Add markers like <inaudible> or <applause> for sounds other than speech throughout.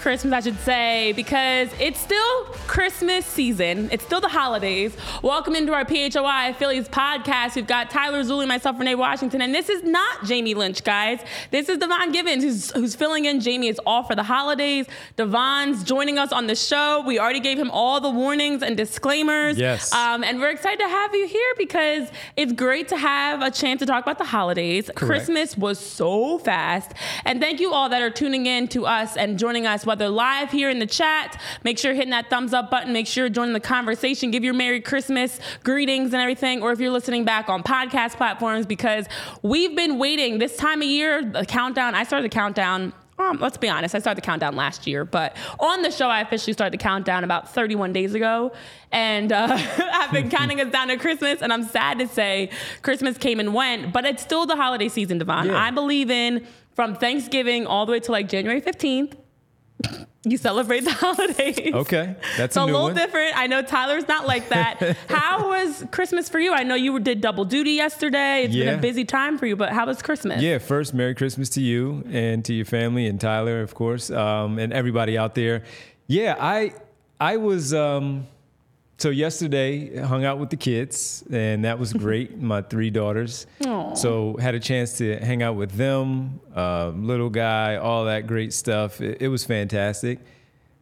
Christmas, I should say, because it's still Christmas season. It's still the holidays. Welcome into our PHLY Phillies podcast. We've got Tyler Zulli, myself, Renee Washington, and this is not Jamie Lynch, guys. This is Devon Givens who's, who's filling in. Jamie is off for the holidays. Devon's joining us on the show. We already gave him all the warnings and disclaimers. Yes. Um, and we're excited to have you here because it's great to have a chance to talk about the holidays. Correct. Christmas was so fast. And thank you all that are tuning in to us and joining us, whether live here in the chat. Make sure you're hitting that thumbs up button. Make sure you're joining the conversation. Give your Merry Christmas greetings and everything. Or if you're listening back on podcast platforms, because we've been waiting this time of year, the countdown. I started the countdown um, let's be honest, I started the countdown last year, but on the show, I officially started the countdown about 31 days ago. And uh, <laughs> I've been counting us down to Christmas, and I'm sad to say Christmas came and went, but it's still the holiday season, Devon. Yeah. I believe in from Thanksgiving all the way to like January 15th. You celebrate the <laughs> holidays. Okay, that's a a little one. different. I know Tyler's not like that. <laughs> how was Christmas for you? I know you did double duty yesterday. It's been a busy time for you, but how was Christmas? Yeah, first, Merry Christmas to you and to your family and Tyler, of course, um, and everybody out there. Yeah, I I was um, so yesterday hung out with the kids, and that was great. <laughs> My three daughters, Aw. so had a chance to hang out with them, uh, little guy, all that great stuff. It, it was fantastic.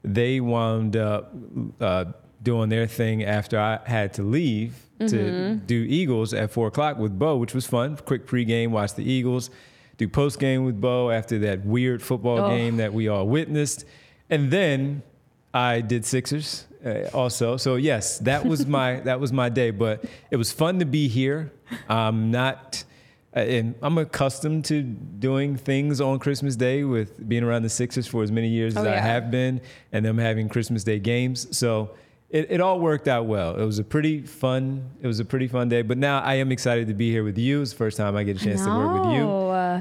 They wound up uh, doing their thing after I had to leave to do Eagles at four o'clock with Bo, which was fun. Quick pregame, watch the Eagles, do postgame with Bo after that weird football Oh. game that we all witnessed, and then I did Sixers uh, also. So yes, that was my <laughs> that was my day. But it was fun to be here. I'm not. uh, And I'm accustomed to doing things on Christmas Day with being around the Sixers for as many years as Oh, I have been, and them having Christmas Day games. So it, it all worked out well. It was a pretty fun. It was a pretty fun day. But now I am excited to be here with you. It's the first time I get a chance to work with you.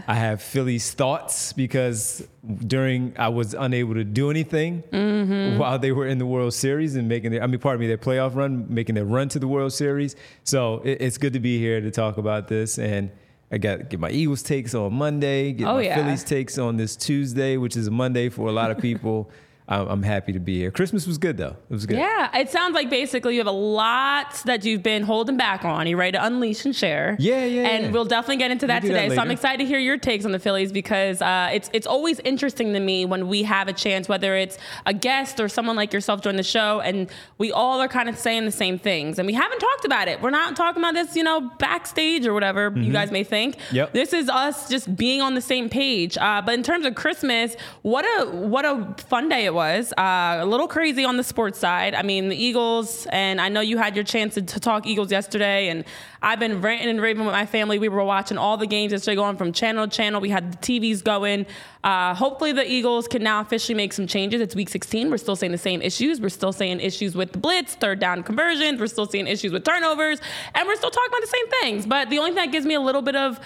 I have Philly's thoughts because during I was unable to do anything Mm-hmm. while they were in the World Series and making their I mean pardon me their playoff run, making their run to the World Series. So it, it's good to be here to talk about this and. I got get my Eagles takes on Monday, get Oh, my yeah. Phillies takes on this Tuesday, which is a Monday for a lot of people. <laughs> I'm, I'm happy to be here. Christmas was good though. It was good. Yeah, it sounds like basically you have a lot that you've been holding back on. You're ready to unleash and share. Yeah, yeah, And yeah. we'll definitely get into that that today. so I'm excited to hear your takes on the Phillies because uh, it's it's always interesting to me when we have a chance, whether it's a guest or someone like yourself join the show, and we all are kind of saying the same things, and we haven't talked about it. We're not talking about this, you know, backstage or whatever you guys may think. Mm-hmm. Yep. This is us just being on the same page. Uh, but in terms of Christmas, what a what a fun day it was. Uh, a little crazy on the sports side. I mean, the Eagles, and I know you had your chance to, to talk Eagles yesterday, and I've been ranting and raving with my family. We were watching all the games yesterday, going from channel to channel. We had the TVs going. Uh, hopefully, the Eagles can now officially make some changes. It's Week 16. We're still seeing the same issues. We're still seeing issues with the blitz, third down conversions. We're still seeing issues with turnovers, and we're still talking about the same things. But the only thing that gives me a little bit of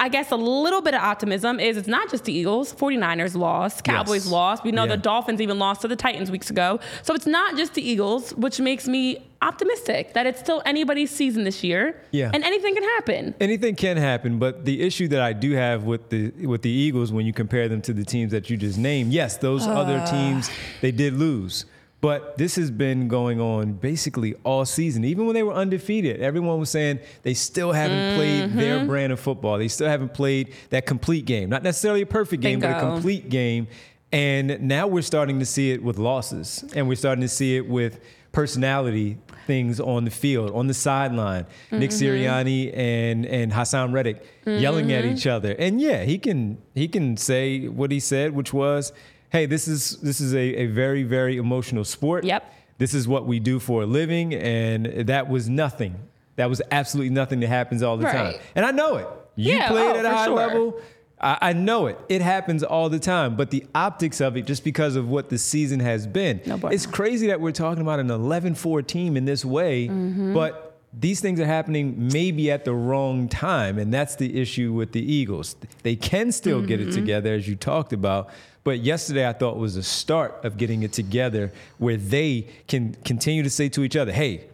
I guess a little bit of optimism is it's not just the Eagles. 49ers lost, Cowboys Yes. lost. We know Yeah. the Dolphins even lost to the Titans weeks ago. So it's not just the Eagles, which makes me optimistic that it's still anybody's season this year. Yeah. And anything can happen. Anything can happen, but the issue that I do have with the with the Eagles when you compare them to the teams that you just named, yes, those other teams they did lose. But this has been going on basically all season. Even when they were undefeated, everyone was saying they still haven't played mm-hmm. their brand of football. They still haven't played that complete game. Not necessarily a perfect game, but a complete game. And now we're starting to see it with losses. And we're starting to see it with personality things on the field, on the sideline. Nick mm-hmm. Sirianni and and Haason Reddick yelling at mm-hmm. each other. And yeah, he can he can say what he said, which was, "Hey, this is this is a, a very very emotional sport. Yep. This is what we do for a living." And that was nothing. That was absolutely nothing that happens all the time. And I know it. You Yeah, played oh, at a high sure. level. I, I know it. It happens all the time. But the optics of it, just because of what the season has been, No it's crazy that we're talking about an 11-4 team in this way. Mm-hmm. But these things are happening maybe at the wrong time, and that's the issue with the Eagles. They can still get Mm-hmm. it together, as you talked about. But yesterday, I thought was a start of getting it together, where they can continue to say to each other, "Hey,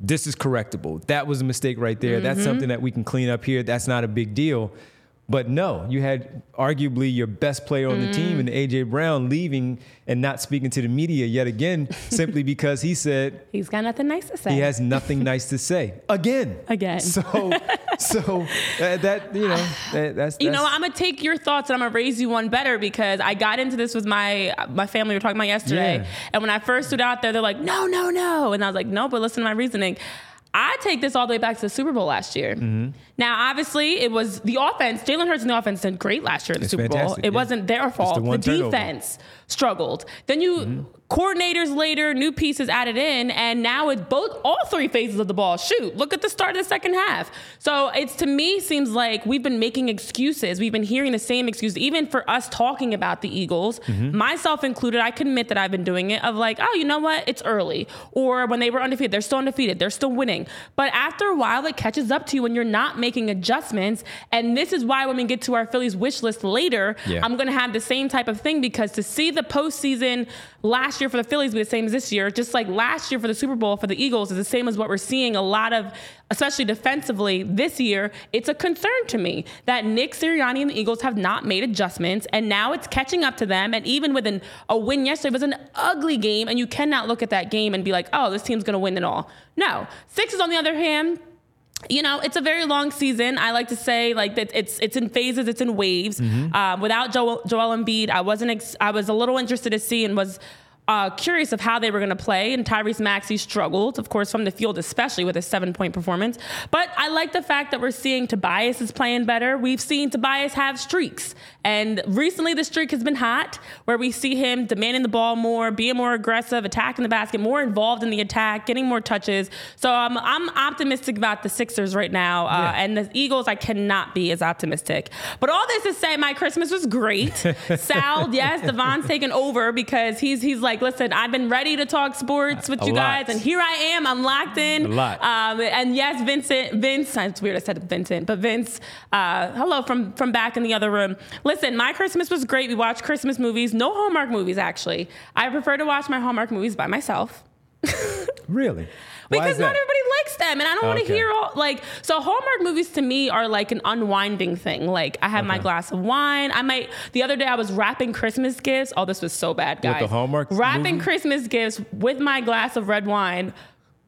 this is correctable. That was a mistake right there. Mm-hmm. That's something that we can clean up here. That's not a big deal. But no, you had arguably your best player on the team and AJ Brown leaving and not speaking to the media yet again, <laughs> simply because he said He's got nothing nice to say. he has nothing nice to say again. Again. So, <laughs> so uh, that you know that, that's, You know, I'm gonna take your thoughts and I'm gonna raise you one better because I got into this with my my family. We were talking about yesterday, Yeah. and when I first stood out there, they're like, "No, no, no," and I was like, "No," but listen to my reasoning. I take this all the way back to the Super Bowl last year. Mm-hmm. Now, obviously, it was the offense. Jalen Hurts and the offense did great last year in the It's Super Bowl. It yeah. wasn't their fault. The, turnover. defense struggled. Then you mm-hmm. coordinators later, new pieces added in, and now it's both all three phases of the ball. Shoot, look at the start of the second half. So it's to me seems like we've been making excuses. We've been hearing the same excuse, even for us talking about the Eagles, mm-hmm. myself included. I can admit that I've been doing it of like, oh, you know what, it's early, or when they were undefeated, they're still undefeated, they're still winning. But after a while, it catches up to you when you're not making adjustments, and this is why when we get to our Phillies wish list later, Yeah. I'm going to have the same type of thing because to see the postseason last year for the Phillies be the same as this year, just like last year for the Super Bowl for the Eagles is the same as what we're seeing a lot of, especially defensively this year. It's a concern to me that Nick Sirianni and the Eagles have not made adjustments, and now it's catching up to them. And even with an, a win yesterday, it was an ugly game, and you cannot look at that game and be like, oh, this team's going to win it all. No. Sixers, on the other hand, you know, it's a very long season. I like to say like that it's it's in phases, it's in waves. Um, without Joel, Joel Embiid, I wasn't. Ex- I was a little interested to see and was. Uh, curious of how they were going to play, and Tyrese Maxey struggled, of course, from the field, especially with his seven-point performance. But I like the fact that we're seeing Tobias is playing better. We've seen Tobias have streaks, and recently the streak has been hot, where we see him demanding the ball more, being more aggressive, attacking the basket, more involved in the attack, getting more touches. So um, I'm optimistic about the Sixers right now, uh, Yeah. and the Eagles. I cannot be as optimistic. But all this to say, my Christmas was great. <laughs> Sal, yes, Devon's taking over because he's he's like, listen, I've been ready to talk sports with A you lot. guys, and here I am. I'm locked in. A lot. Um, and yes, Vincent, Vince. It's weird I said Vincent, but Vince. Uh, hello from from back in the other room. Listen, my Christmas was great. We watched Christmas movies. No Hallmark movies, actually. I prefer to watch my Hallmark movies by myself. <laughs> really Because not everybody likes them, and I don't want to hear all like. So Hallmark movies to me are like an unwinding thing. Like I have my glass of wine. I might. The other day I was wrapping Christmas gifts. Oh, this was so bad, guys. With the Hallmark wrapping movie? Christmas gifts with my glass of red wine.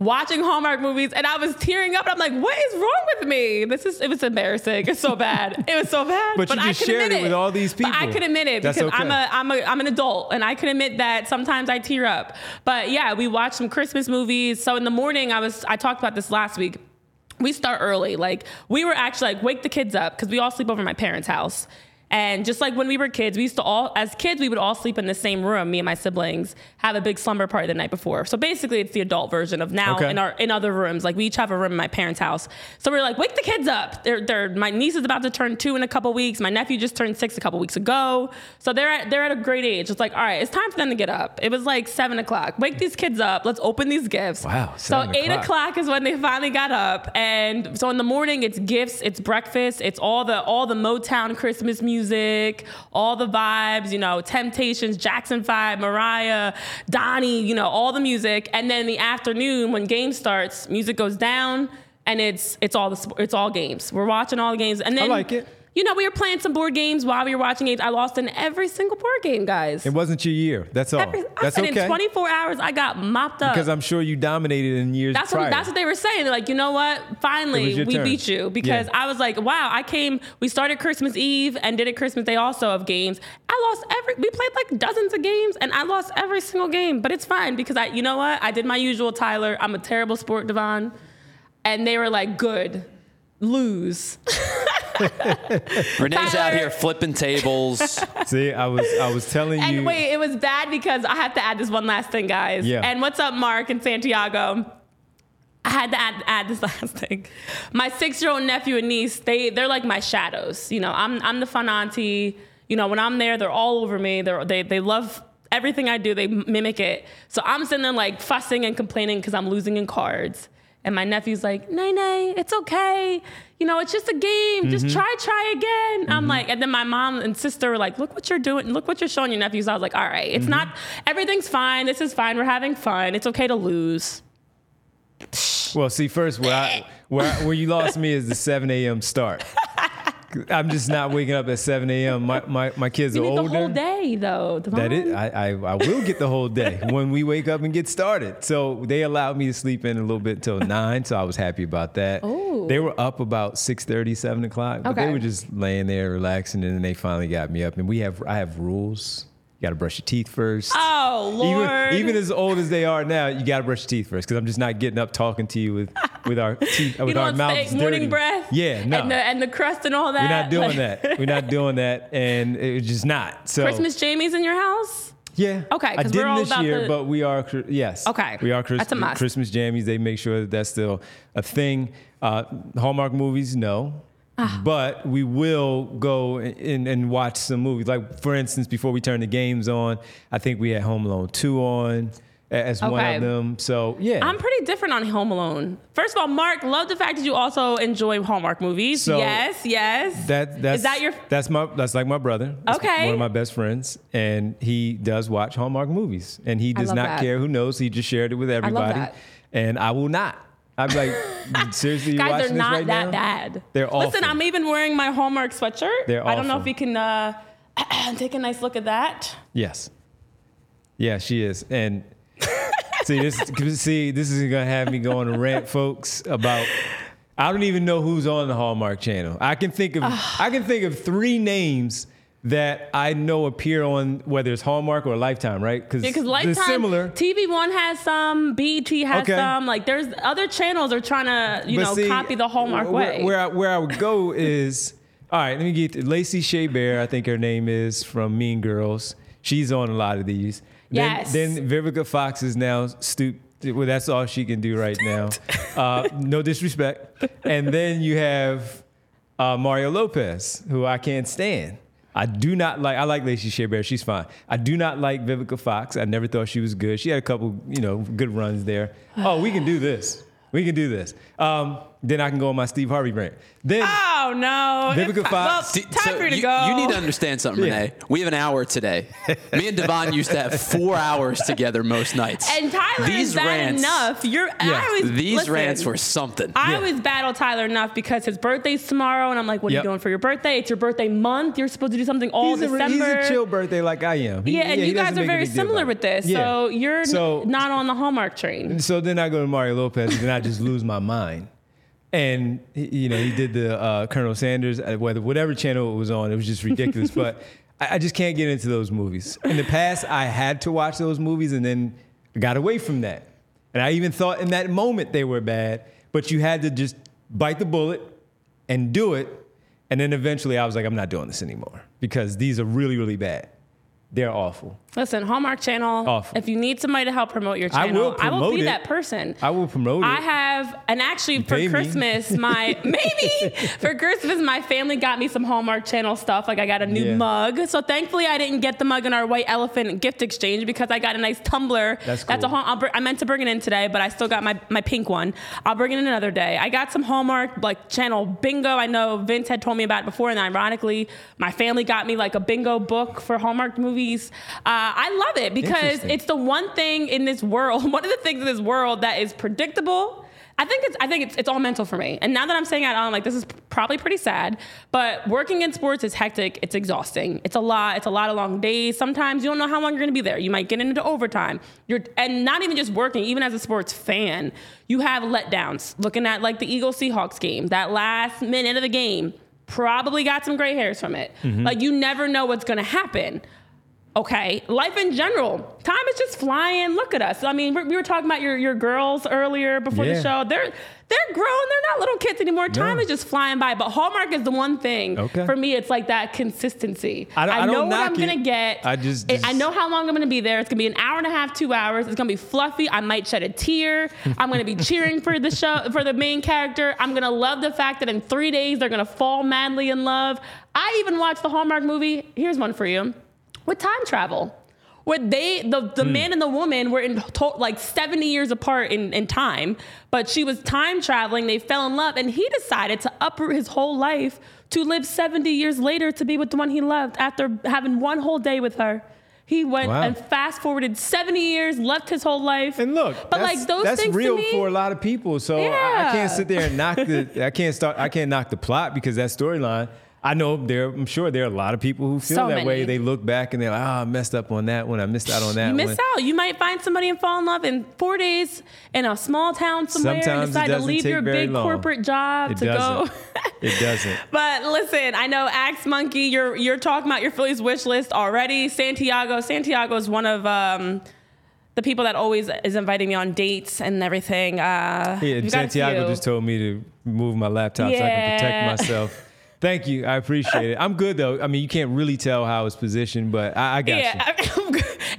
Watching Hallmark movies, and I was tearing up. And I'm like, "What is wrong with me? This is it was embarrassing. It's so <laughs> bad. It was so bad." But you I just shared admit it with all these But I could admit it That's because I'm a I'm a I'm an adult and I can admit that sometimes I tear up. But yeah, we watched some Christmas movies. So in the morning, I was I talked about this last week. We start early. Like we were actually like wake the kids up because we all sleep over at my parents' house. And just like when we were kids, we used to all, as kids, we would all sleep in the same room. Me and my siblings have a big slumber party the night before. So basically, it's the adult version of now Okay. in our in other rooms. Like we each have a room in my parents' house. So we're like, wake the kids up. They're, they're my niece is about to turn two in a couple weeks. My nephew just turned six a couple weeks ago. So they're at, they're at a great age. It's like, all right, it's time for them to get up. It was like seven o'clock. Wake these kids up. Let's open these gifts. Wow, So eight o'clock. o'clock is when they finally got up, and so in the morning it's gifts, it's breakfast, it's all the all the Motown Christmas music, all the vibes, you know, Temptations, Jackson Five, Mariah, Donnie, you know, all the music, and then the afternoon when game starts, music goes down, and it's it's all the it's all games. We're watching all the games, and then I like it. You know, we were playing some board games while we were watching games. I lost in every single board game, guys. It wasn't your year. That's all. Every, I That's said okay. in 24 hours, I got mopped up. because I'm sure you dominated in years That's prior. what that's what they were saying. They're like, you know what? Finally, we turn. beat you because Yeah. I was like, wow. I came. We started Christmas Eve and did it Christmas Day also of games. I lost every. We played like dozens of games and I lost every single game. But it's fine because I. You know what? I did my usual. Tyler, I'm a terrible sport, Devon, and they were like, good, lose. <laughs> Renee's out here flipping tables. <laughs> See, I was I was telling you. And wait, it was bad because I have to add this one last thing, guys. Yeah. And what's up, Mark and Santiago? I had to add, add this <laughs> last thing. My six-year-old nephew and niece, they they're like my shadows. You know, I'm I'm the fun auntie. You know, when I'm there, they're all over me. They're, they they love everything I do. They mimic it. So I'm sitting there like fussing and complaining because I'm losing in cards. And my nephew's like, nay, nay, it's okay. You know, it's just a game. Just mm-hmm. try, try again. I'm mm-hmm. like, and then my mom and sister were like, look what you're doing. Look what you're showing your nephews. I was like, all right, it's not, mm-hmm. everything's fine. This is fine. We're having fun. It's okay to lose. Well, see, first where I, where where you lost me is the 7 a.m. start. <laughs> I'm just not waking up at 7 a.m. My my, my kids You are older. the whole day though. That Devon. is, I, I, I will get the whole day <laughs> when we wake up and get started. So they allowed me to sleep in a little bit till nine. So I was happy about that. Ooh. They were up about 6 7 o'clock, but they were just laying there relaxing. And then they finally got me up. And we have, I have rules. You got to brush your teeth first. Oh Lord. Even, even as old as they are now, you got to brush your teeth first because I'm just not getting up talking to you with, <laughs> with our teeth, with our mouths morning breath. Yeah, no. And the, and the crust and all that. we're not doing Like- that. We're not doing that. And it's just not. So Christmas Jamie's in your house? yeah. Okay, I didn't this year, the- but we are. Yes. Okay, We are Chris, that's a must. Christmas jammies. They make sure that that's still a thing. Uh, Hallmark movies, no. Ah. But we will go and, and watch some movies. Like for instance, before we turn the games on, I think we had Home Alone two on as one of them. So yeah, I'm pretty different on Home Alone. First of all, Mark, love the fact that you also enjoy Hallmark movies. So- yes, yes. That that's Is that your that's my that's like my brother. That's Okay. one of my best friends, and he does watch Hallmark movies, and he does not that. care who knows. He just shared it with everybody, that. and I will not. I'm like, seriously, you <laughs> guys watching are this not right that now? bad. They're all Listen. I'm even wearing my Hallmark sweatshirt. They're I don't know awful. if you can uh, <clears throat> take a nice look at that. Yes, yeah, she is, and <laughs> see this. See, this is gonna have me going to rant, folks, about. I don't even know who's on the Hallmark Channel. I can think of <sighs> I can think of three names that I know appear on whether it's Hallmark or Lifetime, right? Because they're Lifetime, similar. TV One has some, BET has Okay. some. Like, there's other channels are trying to, you But know, see, copy the Hallmark where, way. Where I, where I would go is, all right, let me get Lacey Chabert, I think her name is from Mean Girls. She's on a lot of these. Then, Yes. Then Vivica Fox is now stoop. Well, that's all she can do right now. Uh, no disrespect. And then you have uh, Mario Lopez, who I can't stand. I do not like. I like Lacey Chabert. She's fine. I do not like Vivica Fox. I never thought she was good. She had a couple, you know, good runs there. Oh, we can do this. We can do this. Um, then I can go on my Steve Harvey rant. Then oh, no. Vivica If- Fox- Well, D- time so for you to you, go. you need to understand something, Yeah. Renee. We have an hour today. Me and Devon used to have <laughs> four hours together most nights. And Tyler These is bad rants, enough. You're. Yeah. I always, These listen, rants were something. I Yeah. always battle Tyler enough because his birthday's tomorrow, and I'm like, "What are Yep. you doing for your birthday? It's your birthday month. You're supposed to do something all he's a, December." he's a chill birthday like I am. He- yeah, and you guys are very similar with this. Yeah. So you're n- not on the Hallmark train. So then I go to Mario Lopez, and then I just lose my mind. And you know, he did the uh, Colonel Sanders, uh, whether whatever channel it was on, it was just ridiculous. <laughs> but I, I just can't get into those movies. In the past, I had to watch those movies, and then got away from that. And I even thought in that moment they were bad, but you had to just bite the bullet and do it. And then eventually, I was like, I'm not doing this anymore because these are really, really bad. They're awful. Listen, Hallmark Channel. Awful. If you need somebody to help promote your channel, I will promote be it. that person. I will promote it. I have, and actually for pay me. Christmas, <laughs> my maybe for Christmas, my family got me some Hallmark Channel stuff. Like I got a new Yeah. mug. So thankfully, I didn't get the mug in our white elephant gift exchange because I got a nice tumbler. That's That's a cool. I'll br- I meant to bring it in today, but I still got my my pink one. I'll bring it in another day. I got some Hallmark like channel bingo. I know Vince had told me about it before, and ironically, my family got me like a bingo book for Hallmark movies. Uh, I love it because it's the one thing in this world, <laughs> one of the things in this world that is predictable. I think it's I think it's, it's all mental for me. And now that I'm saying it, I'm like, this is probably pretty sad. But working in sports is hectic. It's exhausting. It's a lot. It's a lot of long days. Sometimes you don't know how long you're gonna be there. You might get into overtime. You're and not even just working, even as a sports fan, you have letdowns. Looking at like the Eagles Seahawks game, that last minute of the game, probably got some gray hairs from it. Like you never know what's gonna happen. Okay, life in general, time is just flying. Look at us. I mean, we we were talking about your, your girls earlier before the show. They're they're grown. They're not little kids anymore. Time No. is just flying by. But Hallmark is the one thing Okay. for me. It's like that consistency. I don't- I know what I'm gonna get. I just- I- I know how long I'm gonna be there. It's gonna be an hour and a half, two hours. It's gonna be fluffy. I might shed a tear. I'm gonna be cheering for the show <laughs> for the main character. I'm gonna love the fact that in three days they're gonna fall madly in love. I even watched the Hallmark movie. Here's one for you, with time travel. Where they, the, the Hmm. man and the woman were in to, like 70 years apart in, in time, but she was time traveling. They fell in love, and he decided to uproot his whole life to live 70 years later to be with the one he loved after having one whole day with her. He went Wow. and fast forwarded 70 years, left his whole life. And look, but that's, like those that's things real to me, for a lot of people. So I, I can't sit there and knock the. I can't start. I can't knock the plot because that storyline. I know there. I'm sure there are a lot of people who feel So that way. They look back and they're like, "Ah, I messed up on that one. I missed out on that You one." miss out. You might find somebody and fall in love in four days in a small town somewhere and Sometimes it decide to leave your big long. corporate job It to doesn't. go. <laughs> it doesn't. But listen, I know Axe Monkey, you're you're talking about your Phillies wish list already. Santiago, Santiago is one of um, the people that always is inviting me on dates and everything. Uh, Yeah, we've got a Santiago just told me to move my laptop so I can protect myself. <laughs> Thank you. I appreciate it. I'm good though. I mean, you can't really tell how it's positioned, but I, I got you.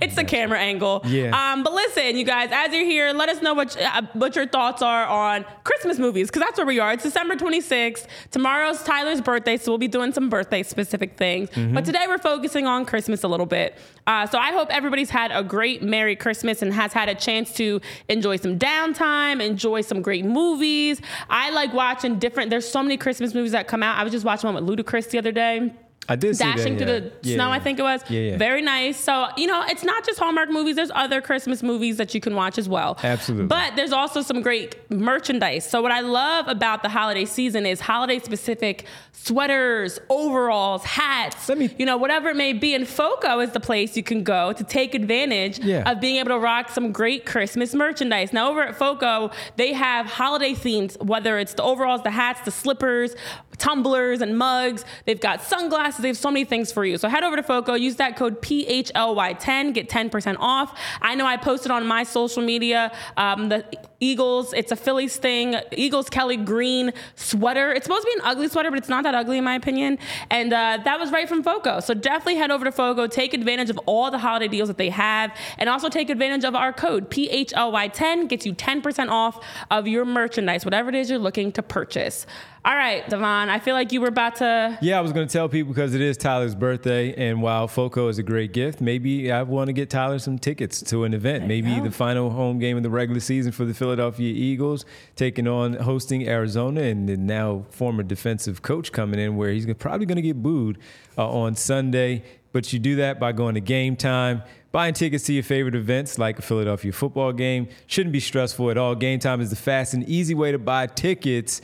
It's the camera angle. Yeah. Um, but listen, you guys, as you're here, let us know what uh, what your thoughts are on Christmas movies because that's where we are. It's December 26th. Tomorrow's Tyler's birthday, so we'll be doing some birthday specific things. Mm-hmm. But today we're focusing on Christmas a little bit. Uh, so I hope everybody's had a great Merry Christmas and has had a chance to enjoy some downtime, enjoy some great movies. I like watching different. There's so many Christmas movies that come out. I was just watching one with Ludacris the other day I did see that. dashing through yeah. the Yeah, snow, yeah. I think it was. Yeah, yeah. Very nice. So, you know, it's not just Hallmark movies, there's other Christmas movies that you can watch as well. Absolutely. But there's also some great merchandise. So, what I love about the holiday season is holiday specific sweaters, overalls, hats, Let me- you know, whatever it may be. And FOCO is the place you can go to take advantage Yeah. of being able to rock some great Christmas merchandise. Now, over at FOCO, they have holiday themes, whether it's the overalls, the hats, the slippers, tumblers, and mugs. They've got sunglasses. They have so many things for you. So head over to FOCO, use that code PHLY10, get 10% off. I know I posted on my social media um, the Eagles, it's a Phillies thing, Eagles Kelly green sweater. It's supposed to be an ugly sweater, but it's not that ugly in my opinion. And uh, that was right from FOCO. So definitely head over to FOCO, take advantage of all the holiday deals that they have, and also take advantage of our code PHLY10, gets you 10% off of your merchandise, whatever it is you're looking to purchase. All right, Devon, I feel like you were about to. Yeah, I was going to tell people because it is Tyler's birthday, and while FOCO is a great gift, maybe I want to get Tyler some tickets to an event. Maybe go. the final home game of the regular season for the Philadelphia Eagles, taking on hosting Arizona, and the now former defensive coach coming in, where he's probably going to get booed uh, on Sunday. But you do that by going to game time. Buying tickets to your favorite events like a Philadelphia football game shouldn't be stressful at all. Game time is the fast and easy way to buy tickets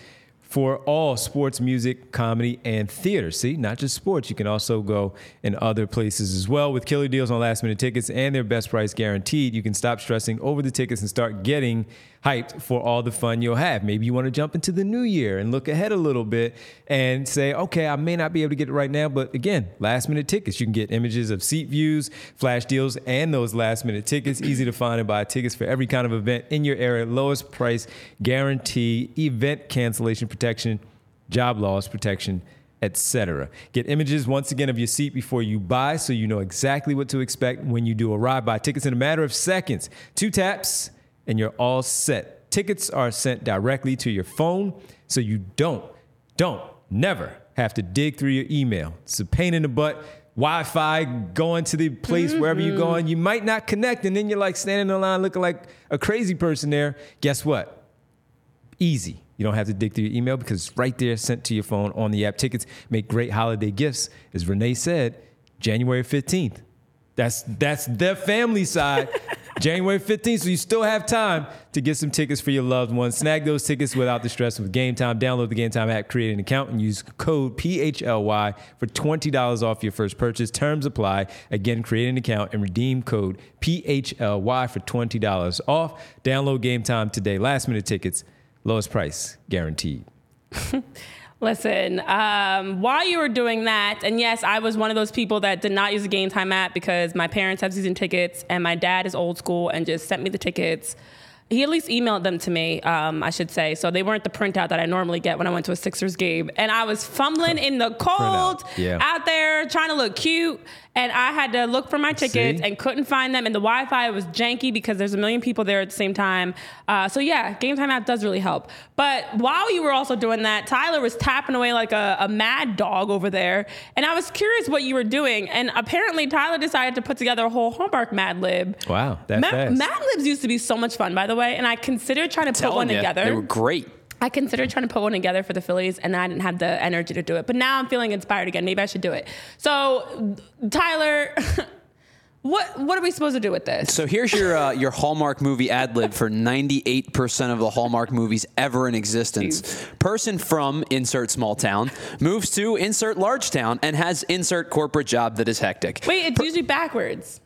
for all sports, music, comedy, and theater. See, not just sports. You can also go in other places as well. With killer deals on last minute tickets and their best price guaranteed, you can stop stressing over the tickets and start getting hyped for all the fun you'll have. Maybe you want to jump into the new year and look ahead a little bit and say, okay, I may not be able to get it right now, but again, last minute tickets. You can get images of seat views, flash deals, and those last minute tickets. Easy to find and buy tickets for every kind of event in your area. Lowest price guarantee, event cancellation protection, job loss protection etc. Get images once again of your seat before you buy so you know exactly what to expect when you do arrive. Buy tickets in a matter of seconds. Two taps and you're all set. Tickets are sent directly to your phone so you don't, don't, never have to dig through your email. It's a pain in the butt. Wi-Fi going to the place wherever you're mm-hmm. going, you might not connect, and then you're like standing in line looking like a crazy person there. Guess what? Easy. You don't have to dig through your email because it's right there, sent to your phone on the app. Tickets make great holiday gifts, as Renee said. January 15th. That's that's the family side. January 15th, so you still have time to get some tickets for your loved ones. Snag those tickets without the stress with Game Time. Download the Game Time app, create an account, and use code PHLY for $20 off your first purchase. Terms apply. Again, create an account and redeem code PHLY for $20 off. Download Game Time today. Last minute tickets, lowest price guaranteed. <laughs> Listen, um, while you were doing that, and yes, I was one of those people that did not use the Game Time app because my parents have season tickets and my dad is old school and just sent me the tickets. He at least emailed them to me, um, I should say. So they weren't the printout that I normally get when I went to a Sixers game. And I was fumbling in the cold yeah. out there trying to look cute. And I had to look for my tickets See? and couldn't find them. And the Wi Fi was janky because there's a million people there at the same time. Uh, so yeah, Game Time app does really help. But while you were also doing that, Tyler was tapping away like a, a mad dog over there. And I was curious what you were doing. And apparently, Tyler decided to put together a whole Hallmark Mad Lib. Wow, that Ma- fast. Mad Libs used to be so much fun, by the way. And I considered trying to put one ya, together. They were great. I considered trying to put one together for the Phillies, and I didn't have the energy to do it. But now I'm feeling inspired again. Maybe I should do it. So, Tyler, <laughs> What what are we supposed to do with this? So here's your uh, your Hallmark movie ad lib for 98% of the Hallmark movies ever in existence. Person from insert small town moves to insert large town and has insert corporate job that is hectic. Wait, it's usually backwards.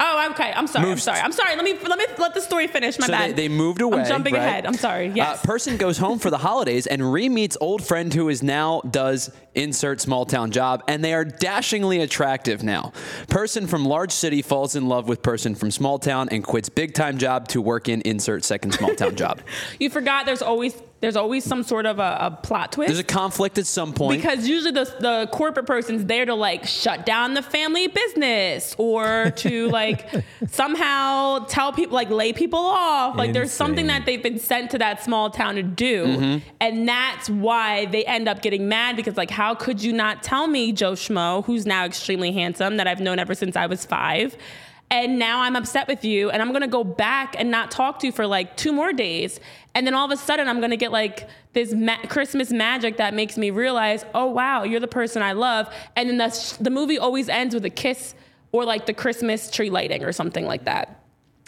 Oh, okay. I'm sorry. Moves- I'm sorry. I'm sorry. Let me let me let the story finish. My so bad. they, they moved away. I'm jumping right? ahead. I'm sorry. Yes. Uh, person goes home for the holidays and re-meets old friend who is now does insert small town job, and they are dashingly attractive now. Person from large city falls in love with person from small town and quits big time job to work in insert second small town job. <laughs> you forgot. There's always there's always some sort of a, a plot twist. There's a conflict at some point. because usually the, the corporate person's there to like shut down the family business or to <laughs> like somehow tell people like lay people off like there's something that they've been sent to that small town to do Mm-hmm. and that's why they end up getting mad because like how could you not tell me joe schmo who's now extremely handsome that i've known ever since i was five and now I'm upset with you, and I'm gonna go back and not talk to you for like two more days. And then all of a sudden, I'm gonna get like this ma- Christmas magic that makes me realize, oh wow, you're the person I love. And then the, sh- the movie always ends with a kiss or like the Christmas tree lighting or something like that.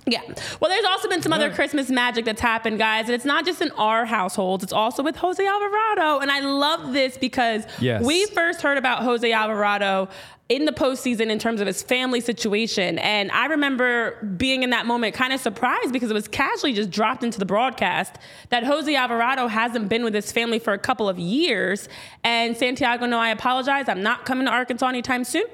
Yeah. Well, there's also been some other Christmas magic that's happened, guys, and it's not just in our households. It's also with Jose Alvarado, and I love this because Yes. we first heard about Jose Alvarado in the postseason in terms of his family situation, and I remember being in that moment kind of surprised because it was casually just dropped into the broadcast that Jose Alvarado hasn't been with his family for a couple of years. And Santiago, no, I apologize. I'm not coming to Arkansas anytime soon,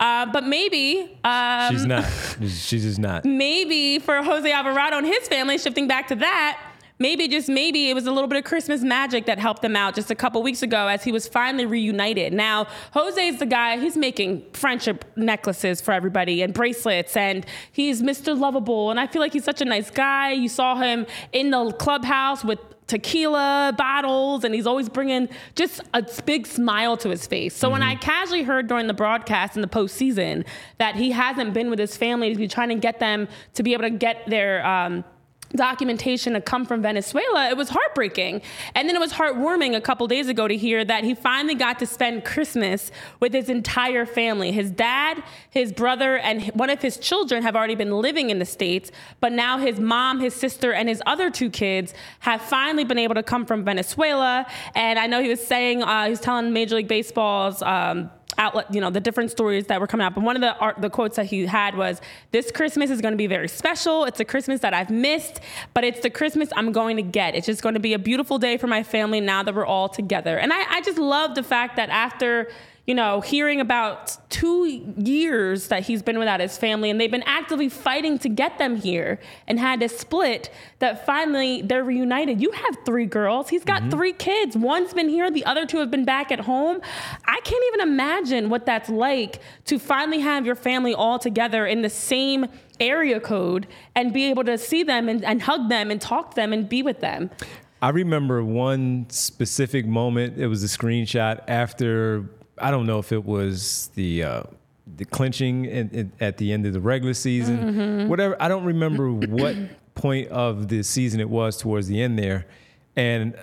uh, but maybe. Um, She's not. She's just not. maybe for Jose Alvarado and his family, shifting back to that, maybe just maybe it was a little bit of Christmas magic that helped them out just a couple weeks ago as he was finally reunited. Now, Jose's the guy, he's making friendship necklaces for everybody and bracelets, and he's Mr. Lovable. And I feel like he's such a nice guy. You saw him in the clubhouse with tequila bottles and he's always bringing just a big smile to his face. So when I casually heard during the broadcast in the postseason that he hasn't been with his family, he's trying to get them to be able to get their um, documentation to come from Venezuela, it was heartbreaking. And then it was heartwarming a couple days ago to hear that he finally got to spend Christmas with his entire family. His dad, his brother, and one of his children have already been living in the States, but now his mom, his sister, and his other two kids have finally been able to come from Venezuela. And I know he was saying, uh, telling Major League Baseball's um, outlet, you know, the different stories that were coming up. But one of the art, the quotes that he had was, "This Christmas is going to be very special. It's a Christmas that I've missed, but it's the Christmas I'm going to get. It's just going to be a beautiful day for my family now that we're all together." And I, I just love the fact that after. You know, hearing about two years that he's been without his family, and they've been actively fighting to get them here and had to split, that finally they're reunited. You have three girls. He's got mm-hmm. three kids. One's been here, the other two have been back at home. I can't even imagine what that's like to finally have your family all together in the same area code and be able to see them and, and hug them and talk to them and be with them. I remember one specific moment. It was a screenshot after I don't know if it was the uh, the clinching in, in, at the end of the regular season, whatever. I don't remember what point of the season it was towards the end there, and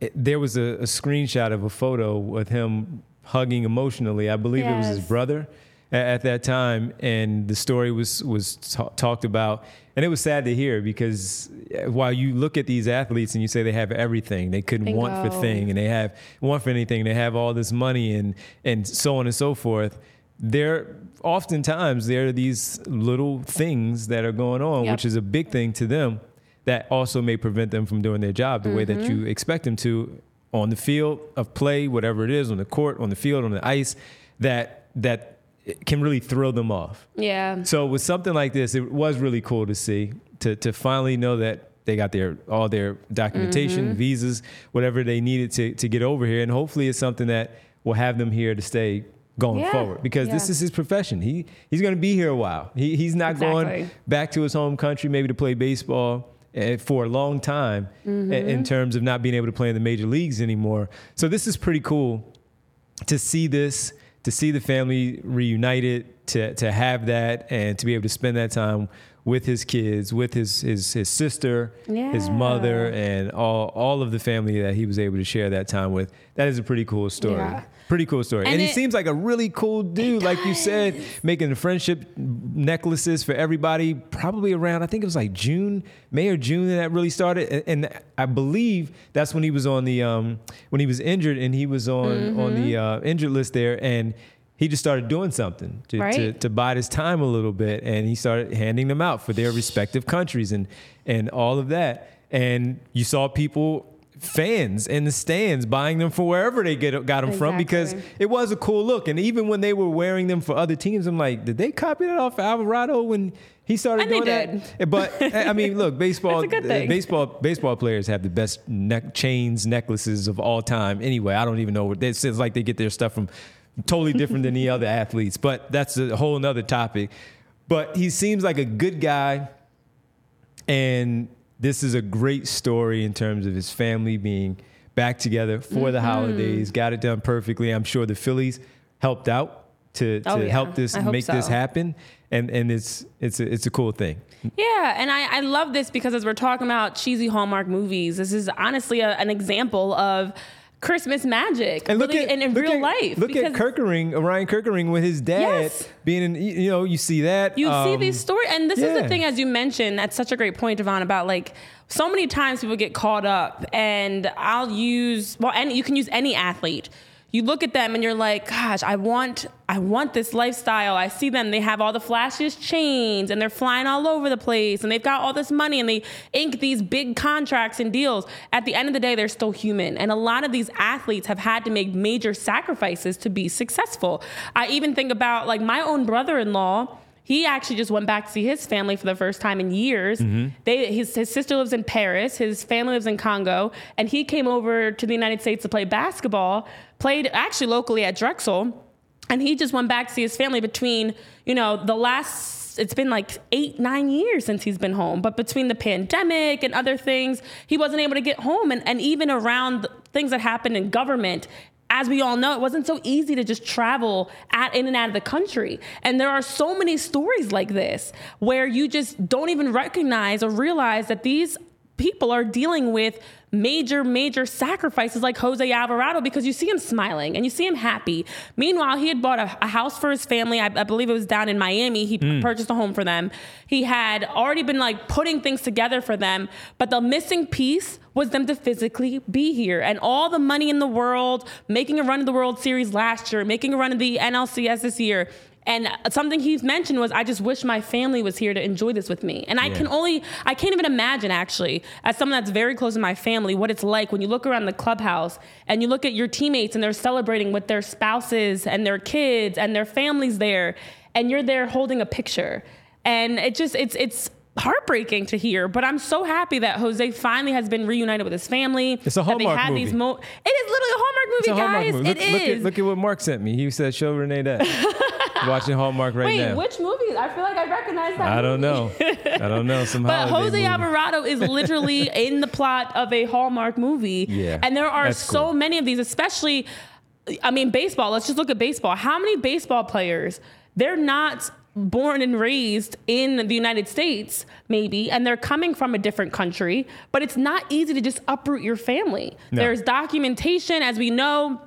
it, there was a, a screenshot of a photo with him hugging emotionally. I believe it was his brother at that time, and the story was was ta- talked about, and it was sad to hear because uh, while you look at these athletes and you say they have everything, they couldn't want for Bingo. thing, and they have want for anything, they have all this money and and so on and so forth. There, oftentimes, there are these little things that are going on, Yep. which is a big thing to them, that also may prevent them from doing their job the way that Mm-hmm. you expect them to on the field of play, whatever it is, on the court, on the field, on the ice, that that can really throw them off. Yeah. So with something like this, it was really cool to see to to finally know that they got their all their documentation, Mm-hmm. visas, whatever they needed to to get over here, and hopefully it's something that will have them here to stay going Yeah, forward because this is his profession. He he's going to be here a while. He he's not going back to his home country maybe to play baseball eh, for a long time Mm-hmm. eh, in terms of not being able to play in the major leagues anymore. So this is pretty cool to see this, to see the family reunited, to to have that and to be able to spend that time with his kids, with his his his sister, his mother, and all all of the family that he was able to share that time with. That is a pretty cool story. Yeah. Pretty cool story. And, And he seems like a really cool dude, like you said, making the friendship necklaces for everybody. Probably around, I think it was like June, May or June that that really started. And, and I believe that's when he was on the um, when he was injured and he was on on the uh, injured list there and. He just started doing something to, to, Right. to bide his time a little bit, and he started handing them out for their respective countries and and all of that. And you saw people, fans in the stands, buying them for wherever they get got them from because it was a cool look. And even when they were wearing them for other teams, I'm like, did they copy that off Alvarado when he started And they doing that? Eh, but <laughs> eh, I mean, look, baseball, It's eh, thing. baseball, baseball players have the best neck chains, necklaces of all time. Anyway, I don't even know what it seems like. They get their stuff from totally different than the other <laughs> athletes, but that's a whole nother topic. But he seems like a good guy, and this is a great story in terms of his family being back together for Mm-hmm. the holidays. Got it done perfectly. I'm sure the Phillies helped out to, to Oh, yeah. help this make this happen, and and it's it's a, it's a cool thing. Yeah, and I, I love this because as we're talking about cheesy Hallmark movies, this is honestly a, an example of Christmas magic, And look really, at and in real at, life. Look at Kerkering, Orion Kerkering with his dad Yes. being in. You know, you see that. You see um, these stories, and this is the thing, as you mentioned, that's such a great point, Devon, about like so many times people get caught up, and I'll use well, and you can use any athlete. You look at them and you're like, gosh, I want, I want this lifestyle. I see them; they have all the flashiest chains, and they're flying all over the place, and they've got all this money, and they ink these big contracts and deals. At the end of the day, they're still human, and a lot of these athletes have had to make major sacrifices to be successful. I even think about like my own brother-in-law. He actually just went back to see his family for the first time in years. Mm-hmm. They, his, his sister lives in Paris, his family lives in Congo, and he came over to the United States to play basketball, played actually locally at Drexel, and he just went back to see his family between, you know, the last, it's been like eight, nine years since he's been home, but between the pandemic and other things, he wasn't able to get home. And, and even around things that happened in government, as we all know, it wasn't so easy to just travel at, in and out of the country. And there are so many stories like this where you just don't even recognize or realize that these people are dealing with major, major sacrifices like Jose Alvarado because you see him smiling and you see him happy. Meanwhile, he had bought a, a house for his family. I, I believe it was down in Miami. He mm. purchased a home for them. He had already been like putting things together for them, but the missing piece was them to physically be here. And all the money in the world, making a run of the World Series last year, making a run of the NLCS this year. And something he's mentioned was, I just wish my family was here to enjoy this with me. And I Yeah. can only, I can't even imagine actually, as someone that's very close to my family, what it's like when you look around the clubhouse and you look at your teammates and they're celebrating with their spouses and their kids and their families there, and you're there holding a picture. And it just, it's, it's, heartbreaking to hear but i'm so happy that jose finally has been reunited with his family It's a that they Hallmark had these movie. mo- it is literally a hallmark movie a Hallmark guys movie. Look, it look is at look at what Mark sent me. He said, "Show Renee that." <laughs> Watching Hallmark right now. wait now. which movies i feel like i recognize that I don't know. I don't know. Some <laughs> But Jose movie. Alvarado is literally <laughs> in the plot of a Hallmark movie. Yeah, And there are so cool. many of these, especially, I mean, baseball. Let's just look at baseball. How many baseball players, they're not born and raised in the United States, maybe, and they're coming from a different country, but it's not easy to just uproot your family. No. There's documentation, as we know.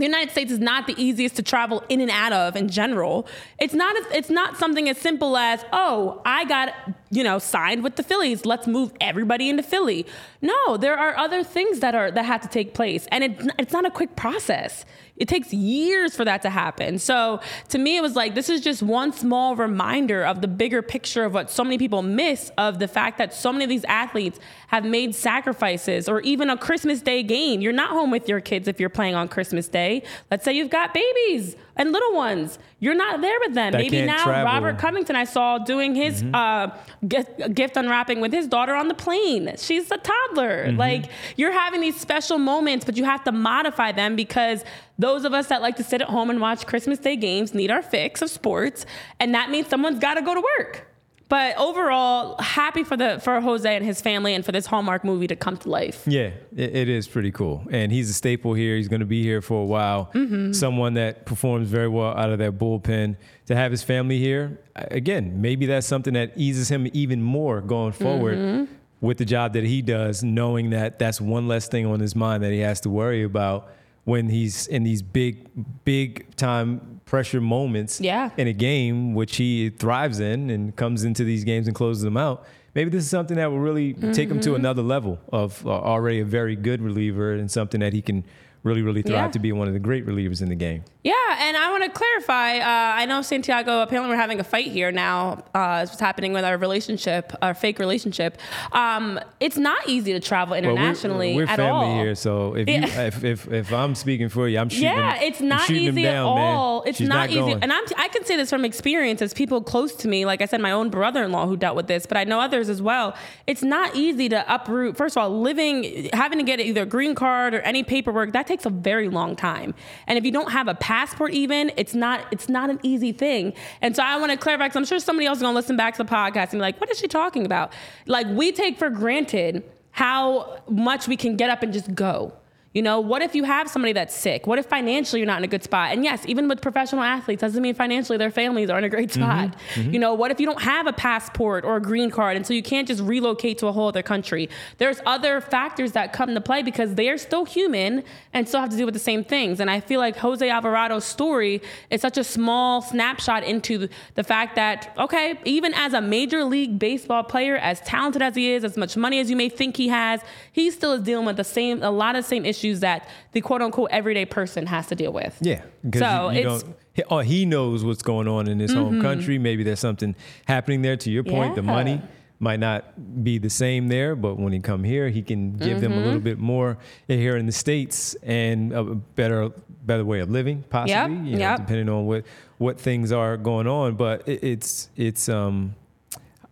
The United States is not the easiest to travel in and out of in general. It's not it's not something as simple as, "Oh, I got, you know, signed with the Phillies. Let's move everybody into Philly." No, there are other things that are that have to take place, and it, it's not a quick process. It takes years for that to happen. So, to me it was like this is just one small reminder of the bigger picture of what so many people miss of the fact that so many of these athletes have made sacrifices or even a Christmas Day game. You're not home with your kids if you're playing on Christmas Day. Let's say you've got babies and little ones. You're not there with them. That Maybe now travel. Robert Covington I saw doing his uh, gift, gift unwrapping with his daughter on the plane. She's a toddler. Like you're having these special moments, but you have to modify them because those of us that like to sit at home and watch Christmas Day games need our fix of sports, and that means someone's got to go to work. But overall, happy for the for Jose and his family and for this Hallmark movie to come to life. Yeah, it, it is pretty cool. And he's a staple here. He's going to be here for a while. Mm-hmm. Someone that performs very well out of that bullpen. To have his family here, again, maybe that's something that eases him even more going forward Mm-hmm. with the job that he does, knowing that that's one less thing on his mind that he has to worry about when he's in these big, big time pressure moments Yeah. in a game, which he thrives in and comes into these games and closes them out. Maybe this is something that will really take him to Mm-hmm. another level of uh, already a very good reliever and something that he can really, really thrive Yeah. to be one of the great relievers in the game. Yeah, and I want to clarify. Uh, I know Santiago. Apparently, we're having a fight here now. Uh, what's happening with our relationship, our fake relationship. Um, it's not easy to travel Well, we're- internationally we're, at family all. here, so if Yeah. you if, if if I'm speaking for you, I'm shooting. Yeah, it's not easy at down, man. all. It's She's not, easy, and I'm I can say this from experience as people close to me. Like I said, my own brother-in-law who dealt with this, but I know others as well. It's not easy to uproot. First of all, living, having to get either a green card or any paperwork that takes a very long time. And if you don't have a passport, even it's not it's not an easy thing. And so I want to clarify because I'm sure somebody else is going to listen back to the podcast and be like, "What is she talking about?" Like we take for granted how much we can get up and just go. You know, what if you have somebody that's sick? What if financially you're not in a good spot? And yes, even with professional athletes, doesn't mean financially their families are in a great mm-hmm, spot. Mm-hmm. You know, what if you don't have a passport or a green card and so you can't just relocate to a whole other country? There's other factors that come into play because they are still human and still have to deal with the same things. And I feel like Jose Alvarado's story is such a small snapshot into the fact that, okay, even as a major league baseball player, as talented as he is, as much money as you may think he has, he still is dealing with the same, a lot of the same issues that the quote unquote everyday person has to deal with. Yeah, So you, you it's-. He, oh, he knows what's going on in his home country. Maybe there's something happening there. To your point, the money might not be the same there, but when he come here, he can give them a Mm-hmm. little bit more here in the states and a better better way of living, possibly. Yep, You know, yep. depending on what what things are going on. But it, it's it's um,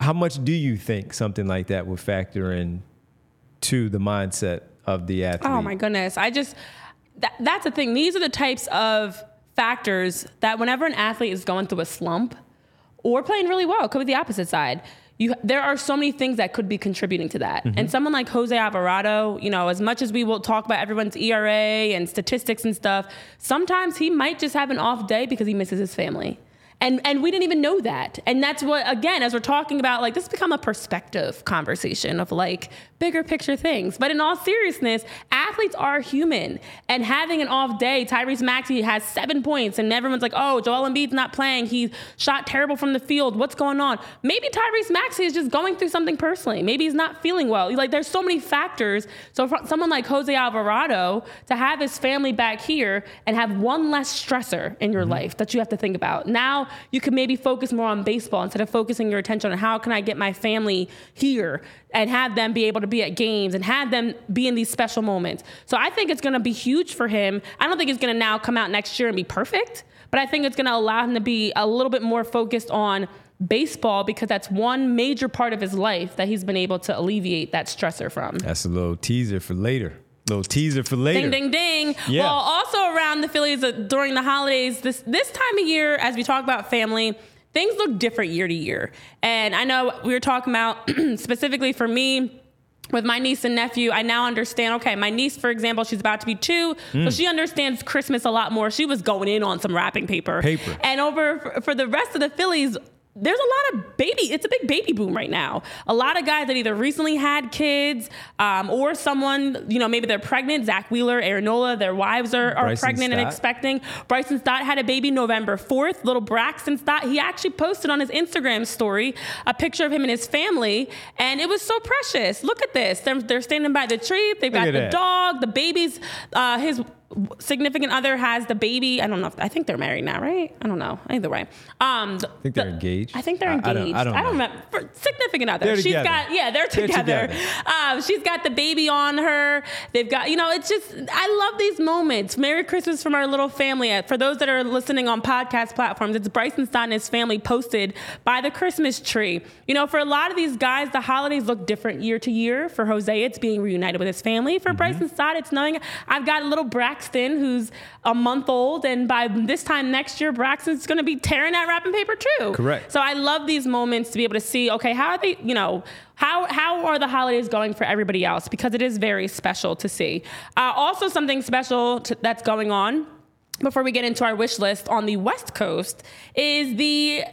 how much do you think something like that would factor in to the mindset of the athlete? Oh my goodness. I just that, that's the thing. These are the types of factors that whenever an athlete is going through a slump or playing really well, it could be the opposite side. You, there are so many things that could be contributing to that. And mm-hmm. someone like Jose Alvarado, you know, as much as we will talk about everyone's ERA and statistics and stuff, sometimes he might just have an off day because he misses his family. And and we didn't even know that. And that's what again, as we're talking about, like this has become a perspective conversation of like bigger picture things. But in all seriousness, athletes are human. And having an off day, Tyrese Maxey has seven points, and everyone's like, oh, Joel Embiid's not playing. He shot terrible from the field. What's going on? Maybe Tyrese Maxey is just going through something personally. Maybe he's not feeling well. Like there's so many factors. So for someone like Jose Alvarado to have his family back here and have one less stressor in your mm-hmm. life that you have to think about. Now you can maybe focus more on baseball instead of focusing your attention on how can I get my family here and have them be able to be at games and have them be in these special moments. So I think it's going to be huge for him. I don't think it's going to now come out next year and be perfect, but I think it's going to allow him to be a little bit more focused on baseball because that's one major part of his life that he's been able to alleviate that stressor from. That's a little teaser for later. Little teaser for later. Ding, ding, ding. Yeah. Well, also around the Phillies uh, during the holidays, this this time of year, as we talk about family, things look different year to year. And I know we were talking about <clears throat> specifically for me. With my niece and nephew, I now understand. Okay, my niece, for example, she's about to be two, Mm. so she understands Christmas a lot more. She was going in on some wrapping paper. Paper. And over for, for the rest of the Phillies, there's a lot of baby. It's a big baby boom right now. A lot of guys that either recently had kids, um, or someone, you know, maybe they're pregnant. Zack Wheeler, Aaron Nola, their wives are, are Bryson pregnant and expecting. Bryson Stott had a baby November 4th. Little Braxton Stott. He actually posted on his Instagram story a picture of him and his family, and it was so precious. Look at this. They're, they're standing by the tree. They've Look got the that. dog, the babies. Uh, his significant other has the baby. I don't know. If, I think they're married now, right? I don't know. Either way. Um, I think they're engaged. I think they're I- I engaged. don't- I don't know. remember. For significant other. They're She's together. got yeah, they're They're together. together. Um, she's got the baby on her. They've got you know. It's just I love these moments. Merry Christmas from our little family. Uh, For those that are listening on podcast platforms, it's Bryson Stott and his family posted by the Christmas tree. You know, for a lot of these guys, the holidays look different year to year. For Jose, it's being reunited with his family. Mm-hmm. For Bryson Stott, it's knowing I've got a little Brax Braxton, who's a month old, and by this time next year, Braxton's going to be tearing that wrapping paper too. Correct. So I love these moments to be able to see, okay, how are they, you know, how how are the holidays going for everybody else? Because it is very special to see. Uh, also, something special to, that's going on before we get into our wish list on the West Coast is the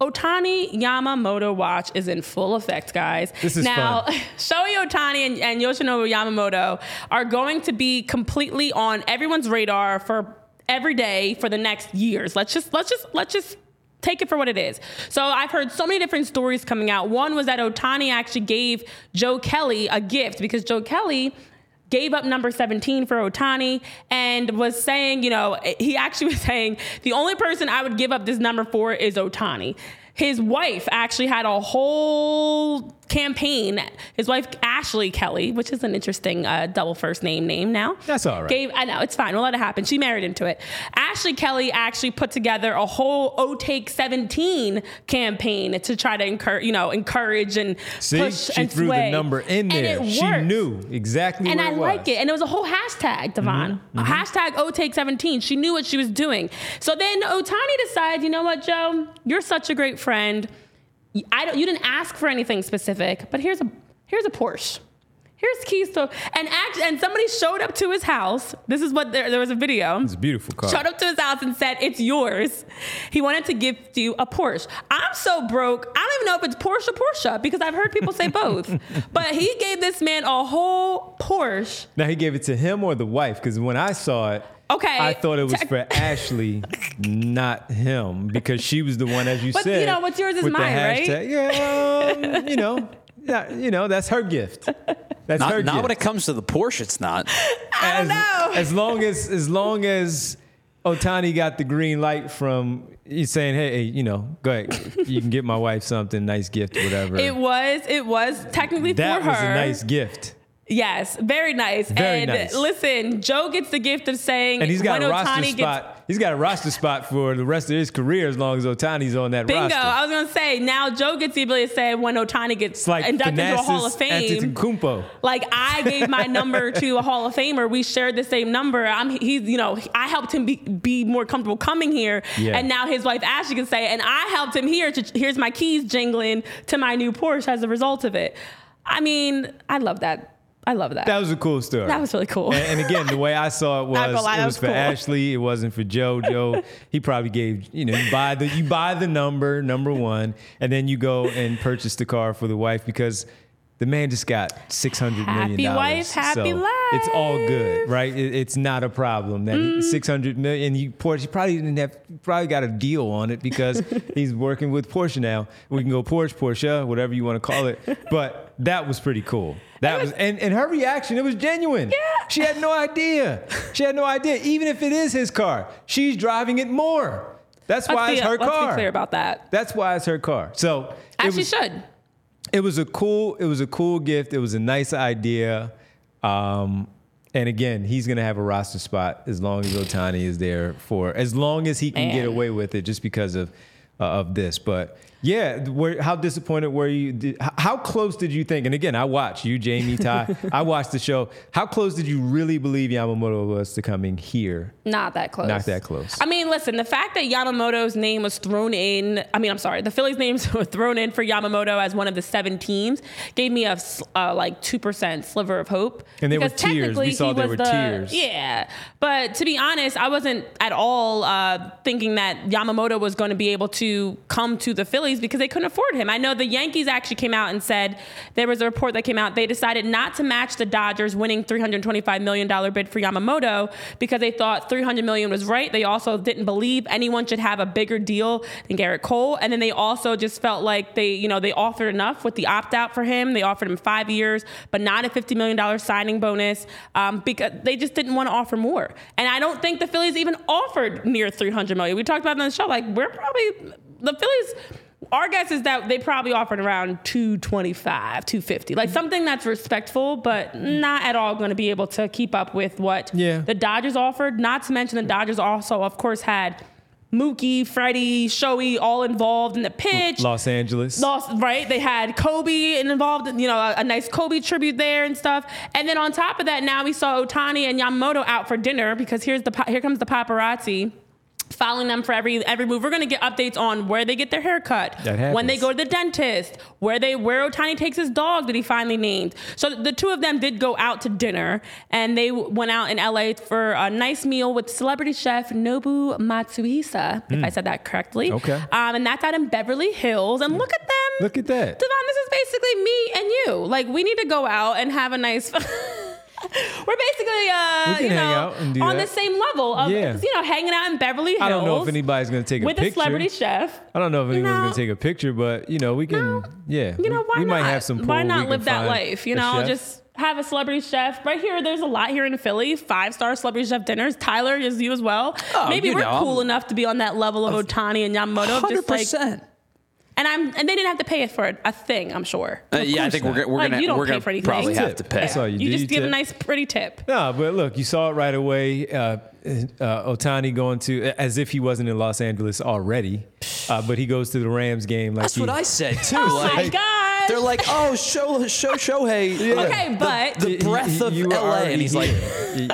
Ohtani Yamamoto watch is in full effect, guys. This is now, fun. <laughs> Shohei Ohtani and, and Yoshinobu Yamamoto are going to be completely on everyone's radar for every day for the next years. Let's just let's just let's just take it for what it is. So I've heard so many different stories coming out. One was that Ohtani actually gave Joe Kelly a gift because Joe Kelly gave up number 17 for Ohtani and was saying, you know, <laughs> he actually was saying the only person I would give up this number for is Ohtani. His wife actually had a whole campaign. His wife Ashley Kelly, which is an interesting uh, double first name name now. That's all right. Gave, I know it's fine. We'll let it happen. She married into it. Ashley Kelly actually put together a whole O Take 17 campaign to try to encourage, you know, encourage and See, push she and threw sway. the number in there. She worked. knew exactly And I it like it. And it was a whole hashtag, Devon. A hashtag OTake17. She knew what she was doing. So then Ohtani decides, you know what, Joe? You're such a great friend. I don't, you didn't ask for anything specific, but here's a here's a Porsche. Here's keys to and act, and somebody showed up to his house. This is what there, there was a video. It's a beautiful car. Showed up to his house and said, "It's yours." He wanted to gift you a Porsche. I'm so broke. I don't even know if it's Porsche or Porsche because I've heard people say both. <laughs> but he gave this man a whole Porsche. Now he gave it to him or the wife because when I saw it, Okay. I thought it was for Ashley, not him, because she was the one, as you said. But, said. you know, what's yours is with the mine, right? Yeah, um, you know, yeah, you know, that's her gift. That's her Not, not gift. when it comes to the Porsche, it's not. I don't as, know. As long as as long as Ohtani got the green light from he's saying, hey, hey, you know, go ahead, you can get my wife something, nice gift, whatever. It was it was technically that for was a nice gift. Yes, very nice. Very and nice. listen, Joe gets the gift of saying And he's got a roster Ohtani spot. gets he's got a roster spot for the rest of his career as long as Ohtani's on that bingo. roster. I was gonna say now Joe gets the ability to say when Ohtani gets It's like inducted into a Hall of Fame. Like I gave my number <laughs> to a Hall of Famer. We shared the same number. I'm he's you know I helped him be, be more comfortable coming here, Yeah. and now his wife Ashley can say, and I helped him here. To here's my keys jingling to my new Porsche as a result of it. I mean, I love that. I love that. That was a cool story. That was really cool. And, and again, the way I saw it <laughs> was lie, it was, was for cool. Ashley. It wasn't for Joe. Joe, he probably gave you know you buy the you buy the number number one, and then you go and purchase the car for the wife because the man just got six hundred million dollars. Happy wife, happy so life. It's all good, right? It, it's not a problem. That Mm. six hundred million. You Porsche, he probably didn't have probably got a deal on it because <laughs> he's working with Porsche now. We can go Porsche, Porsche, whatever you want to call it. <laughs> But that was pretty cool. That was and, and her reaction, it was genuine. Yeah. She had no idea. She had no idea. Even if it is his car, she's driving it more. That's why let's it's be, her let's car. be clear about that. That's why it's her car. So As she should. It was a cool it was a cool gift. It was a nice idea. Um, and again he's gonna have a roster spot as long as ohtani is there for as long as he can get away with it just because of uh, of this. But yeah where, how disappointed were you did, how close did you think and again i watched you jamie ty <laughs> i watched the show how close did you really believe yamamoto was to coming here Not that close. Not that close. I mean, listen, the fact that Yamamoto's name was thrown in, I mean, I'm sorry, the Phillies' names <laughs> were thrown in for Yamamoto as one of the seven teams gave me a uh, like 2% sliver of hope. And there were tears. We saw he there were the- tears. Yeah. But to be honest, I wasn't at all uh, thinking that Yamamoto was going to be able to come to the Phillies because they couldn't afford him. I know the Yankees actually came out and said there was a report that came out. They decided not to match the Dodgers winning $325 million bid for Yamamoto because they thought 300 million was right. They also didn't believe anyone should have a bigger deal than Gerrit Cole. And then they also just felt like they, you know, they offered enough with the opt out for him. They offered him five years, but not a $50 million signing bonus um, because they just didn't want to offer more. And I don't think the Phillies even offered near 300 million. We talked about it on the show, like, we're probably, the Phillies, our guess is that they probably offered around 225, 250, like something that's respectful, but not at all going to be able to keep up with what Yeah. the Dodgers offered. Not to mention the Dodgers also, of course, had Mookie, Freddie, Shohei all involved in the pitch. Los Angeles. Right? They had Kobe involved, in, you know, a, a, nice Kobe tribute there and stuff. And then on top of that, now we saw Ohtani and Yamamoto out for dinner because here's the here comes the paparazzi following them for every every move. We're gonna get updates on where they get their haircut, when they go to the dentist, where they where Ohtani takes his dog that he finally named. So the two of them did go out to dinner, and they went out in LA for a nice meal with celebrity chef Nobu Matsuhisa, mm. if I hmm. said that correctly. Okay. Um, and that's out in Beverly Hills. And look at them. Look at that. Devon, this is basically me and you. Like we need to go out and have a nice. <laughs> <laughs> We're basically, uh, you know, on that. the same level of, yeah. you know, hanging out in Beverly Hills. I don't know if anybody's going to take a with picture. With a celebrity chef. I don't know if anyone's going to take a picture, but, you know, we can, no, yeah. You know, why we, we not? might have some Why not live that life? You know, just have a celebrity chef right here. There's a lot here in Philly. Five star celebrity chef dinners. Tyler is you as well. Oh, Maybe we're know, cool enough to be on that level of Ohtani and Yamamoto. 100%. Like and I'm and they didn't have to pay for a, a thing. I'm sure. Uh, yeah, I think not. we're, we're like, gonna you don't we're pay for anything. probably have to pay. That's all you, you do. just you give tip. a nice pretty tip. No, but look, you saw it right away. Uh, uh, Ohtani going to as if he wasn't in Los Angeles already, uh, but he goes to the Rams game. Like That's he, what I said <laughs> too. oh like, my god! They're like, oh, show show Shohei. Yeah. Okay, but the, the breath of LA, and he's like,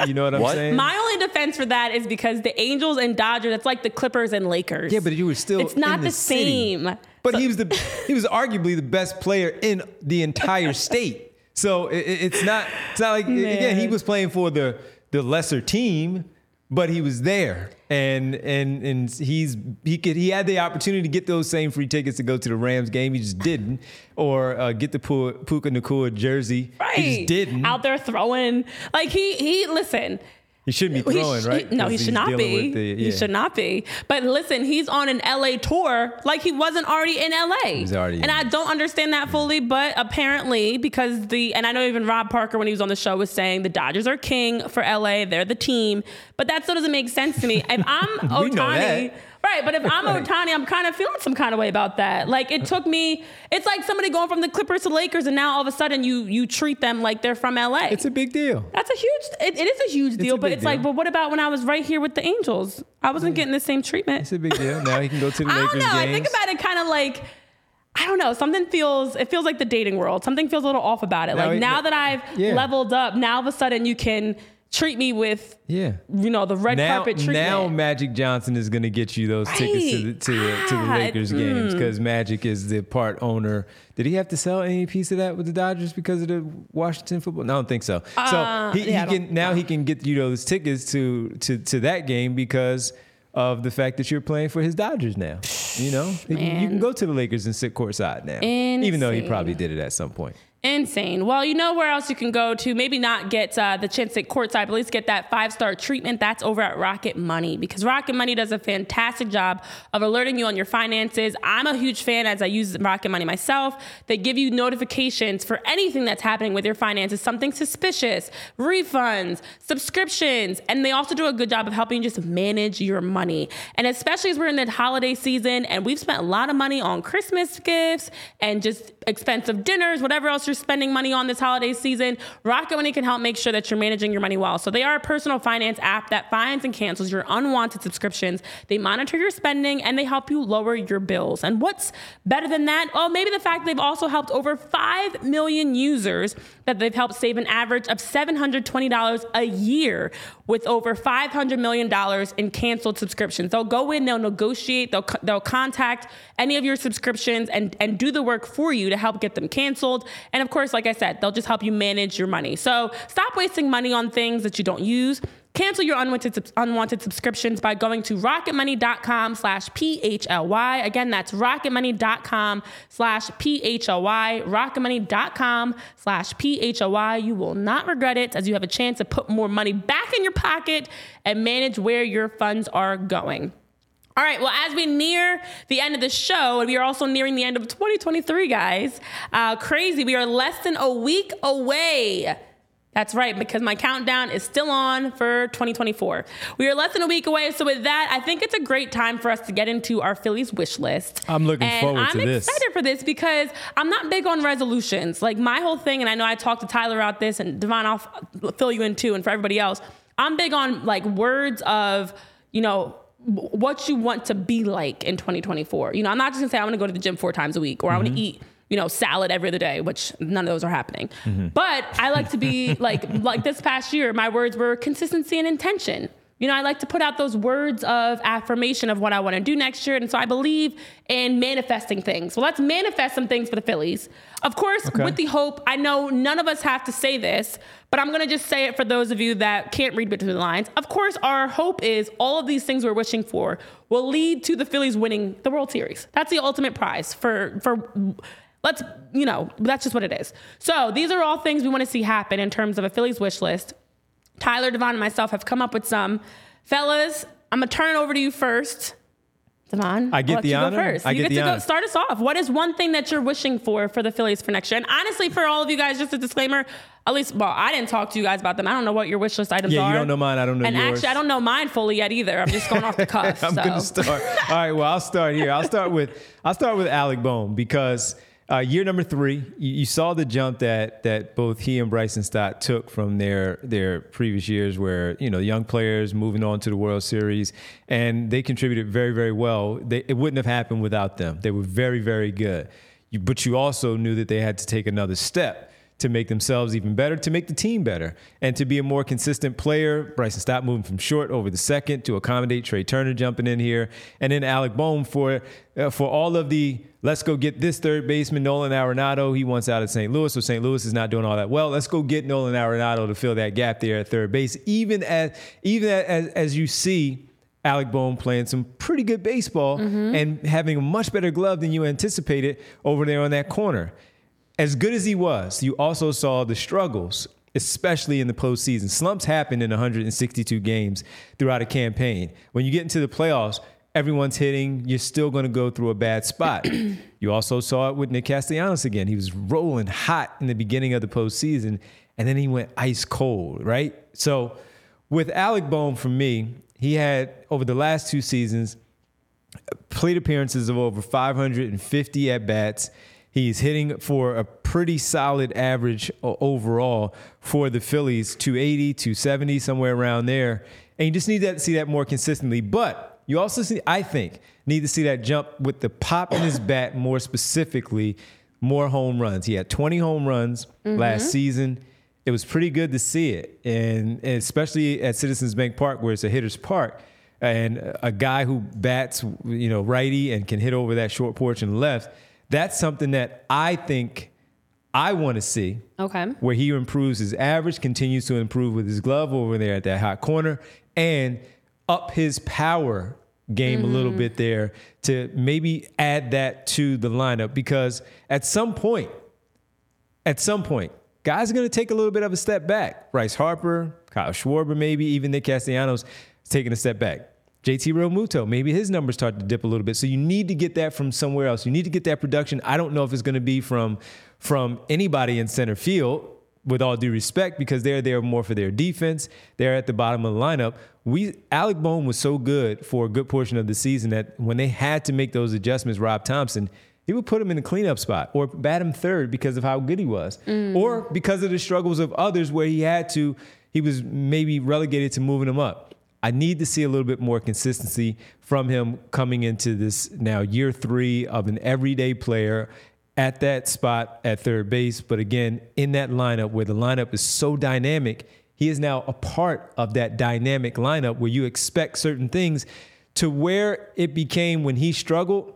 you know what I'm what? saying? My only defense for that is because the Angels and Dodgers, that's like the Clippers and Lakers. Yeah, but you were still. It's not the, the same. But so, he was the he was arguably the best player in the entire <laughs> state. So it, it's not it's not like Man. again he was playing for the the lesser team, but he was there and and and he's he could he had the opportunity to get those same free tickets to go to the Rams game. He just didn't, or uh, get the Puka Nacua jersey. Right, he just didn't. Out there throwing like he he listen. He shouldn't be throwing, sh- right? No, he should not be. The, yeah. He should not be. But listen, he's on an LA tour like he wasn't already in LA. He's already. And I don't understand that fully, but apparently because the and I know even Rob Parker when he was on the show was saying the Dodgers are king for LA, they're the team, but that still doesn't make sense to me. If I'm <laughs> Ohtani. Right, but if I'm Ohtani, I'm kind of feeling some kind of way about that. Like it took me, it's like somebody going from the Clippers to Lakers, and now all of a sudden you you treat them like they're from LA. It's a big deal. That's a huge. it, it is a huge deal, it's but it's deal. like, but what about when I was right here with the Angels? I wasn't getting the same treatment. It's a big deal. Now he can go to the Lakers. <laughs> I don't know. Games. I think about it kind of like. I don't know. Something feels it feels like the dating world. Something feels a little off about it. Now like now that I've yeah. leveled up, now all of a sudden you can treat me with yeah you know the red now, carpet treatment. Now Magic Johnson is going to get you those right. tickets to the to, the, to the Lakers mm. games because Magic is the part owner. Did he have to sell any piece of that with the Dodgers because of the Washington football? No, I don't think so. Uh, so he, yeah, he can now he can get you those tickets to to to that game because of the fact that you're playing for his Dodgers now. You know, you can go to the Lakers and sit courtside now, Insane. even though he probably did it at some point. Insane. Well, you know where else you can go to maybe not get uh, the chance at courtside, but at least get that five star treatment. That's over at Rocket Money because Rocket Money does a fantastic job of alerting you on your finances. I'm a huge fan as I use Rocket Money myself. They give you notifications for anything that's happening with your finances, something suspicious, refunds, subscriptions, and they also do a good job of helping you just manage your money. And especially as we're in the holiday season and we've spent a lot of money on Christmas gifts and just expensive dinners, whatever else you're spending money on this holiday season, Rocket Money can help make sure that you're managing your money well. So they are a personal finance app that finds and cancels your unwanted subscriptions. They monitor your spending and they help you lower your bills. And what's better than that? Well, maybe the fact they've also helped over 5 million users that they've helped save an average of $720 a year with over $500 million in canceled subscriptions. They'll go in, they'll negotiate, they'll, they'll contact any of your subscriptions and, and do the work for you to help get them canceled. And of course, like I said, they'll just help you manage your money. So stop wasting money on things that you don't use. Cancel your unwanted, unwanted subscriptions by going to rocketmoney.com slash PHLY. Again, that's rocketmoney.com slash PHLY. Rocketmoney.com slash PHLY. You will not regret it as you have a chance to put more money back in your pocket and manage where your funds are going. All right, well, as we near the end of the show, and we are also nearing the end of 2023, guys, uh, crazy. We are less than a week away. That's right, because my countdown is still on for 2024. We are less than a week away, so with that, I think it's a great time for us to get into our Phillies wish list. I'm looking and forward I'm to this. I'm excited for this because I'm not big on resolutions. Like my whole thing, and I know I talked to Tyler about this, and Devon, I'll fill you in too, and for everybody else, I'm big on like words of, you know, what you want to be like in 2024. You know, I'm not just gonna say I want to go to the gym four times a week or I want to mm-hmm. eat you know, salad every other day, which none of those are happening. Mm-hmm. But I like to be like <laughs> like this past year, my words were consistency and intention. You know, I like to put out those words of affirmation of what I want to do next year. And so I believe in manifesting things. Well, let's manifest some things for the Phillies. Of course, Okay. with the hope, I know none of us have to say this, but I'm going to just say it for those of you that can't read between the lines. Of course, our hope is all of these things we're wishing for will lead to the Phillies winning the World Series. That's the ultimate prize for for let's, you know, that's just what it is. So, these are all things we want to see happen in terms of a Phillies wish list. Tyler, Devon, and myself have come up with some. Fellas, I'm gonna turn it over to you first. Devon, I get the you honor? Go first. I you get the to go start us off. What is one thing that you're wishing for for the Phillies for next year? And honestly, for all of you guys, just a disclaimer. At least, well, I didn't talk to you guys about them. I don't know what your wish list items are. Yeah, are. you don't know mine, I don't know and yours. actually, I don't know mine fully yet either. I'm just going off the <laughs> cuff. I'm so. going to start. All right. Well, I'll start here. I'll start with I'll start with Alec Bohm because uh, year number three, you, you saw the jump that that both he and Bryson Stott took from their their previous years, where you know young players moving on to the World Series, and they contributed very very well. They, it wouldn't have happened without them. They were very very good. You, but you also knew that they had to take another step to make themselves even better, to make the team better, and to be a more consistent player. Bryson Stott moving from short over the second to accommodate Trea Turner jumping in here, and then Alec Bohm for uh, for all of the let's go get this third baseman Nolan Arenado. He wants out of St. Louis, so St. Louis is not doing all that well. Let's go get Nolan Arenado to fill that gap there at third base. Even as even as as you see. Alec Bohm playing some pretty good baseball and having a much better glove than you anticipated over there on that corner as good as he was, you also saw the struggles, especially in the postseason. Slumps happen in 162 games throughout a campaign. When you get into the playoffs, everyone's hitting, you're still going to go through a bad spot. <clears throat> you also saw it with Nick Castellanos again. He was rolling hot in the beginning of the postseason, and then he went ice cold, right? So with Alec Bohm, for me, he had over the last two seasons plate appearances of over 550 at bats. He's hitting for a pretty solid average overall for the Phillies, 280, 270, somewhere around there. And you just need that see that more consistently. But you also see, I think, need to see that jump with the pop in his bat more specifically, more home runs. He had 20 home runs mm-hmm. last season. It was pretty good to see it, and, and especially at Citizens Bank Park, where it's a hitter's park and a guy who bats, you know, righty and can hit over that short porch and left, that's something that I think I want to see. Okay. Where he improves his average, continues to improve with his glove over there at that hot corner, and up his power game a little mm-hmm. bit there to maybe add that to the lineup because at some point, at some point, guys are going to take a little bit of a step back. Bryce Harper, Kyle Schwarber, maybe even Nick Castellanos taking a step back. JT Realmuto, maybe his numbers start to dip a little bit. So you need to get that from somewhere else. You need to get that production. I don't know if it's going to be from from anybody in center field. With all due respect, because they're there more for their defense, they're at the bottom of the lineup. We Alec Bohm was so good for a good portion of the season that when they had to make those adjustments, Rob Thomson, he would put him in the cleanup spot or bat him third because of how good he was, mm. or because of the struggles of others where he had to, he was maybe relegated to moving him up. I need to see a little bit more consistency from him coming into this now year three of an everyday player at that spot at third base. But again, in that lineup where the lineup is so dynamic, he is now a part of that dynamic lineup where you expect certain things to where it became when he struggled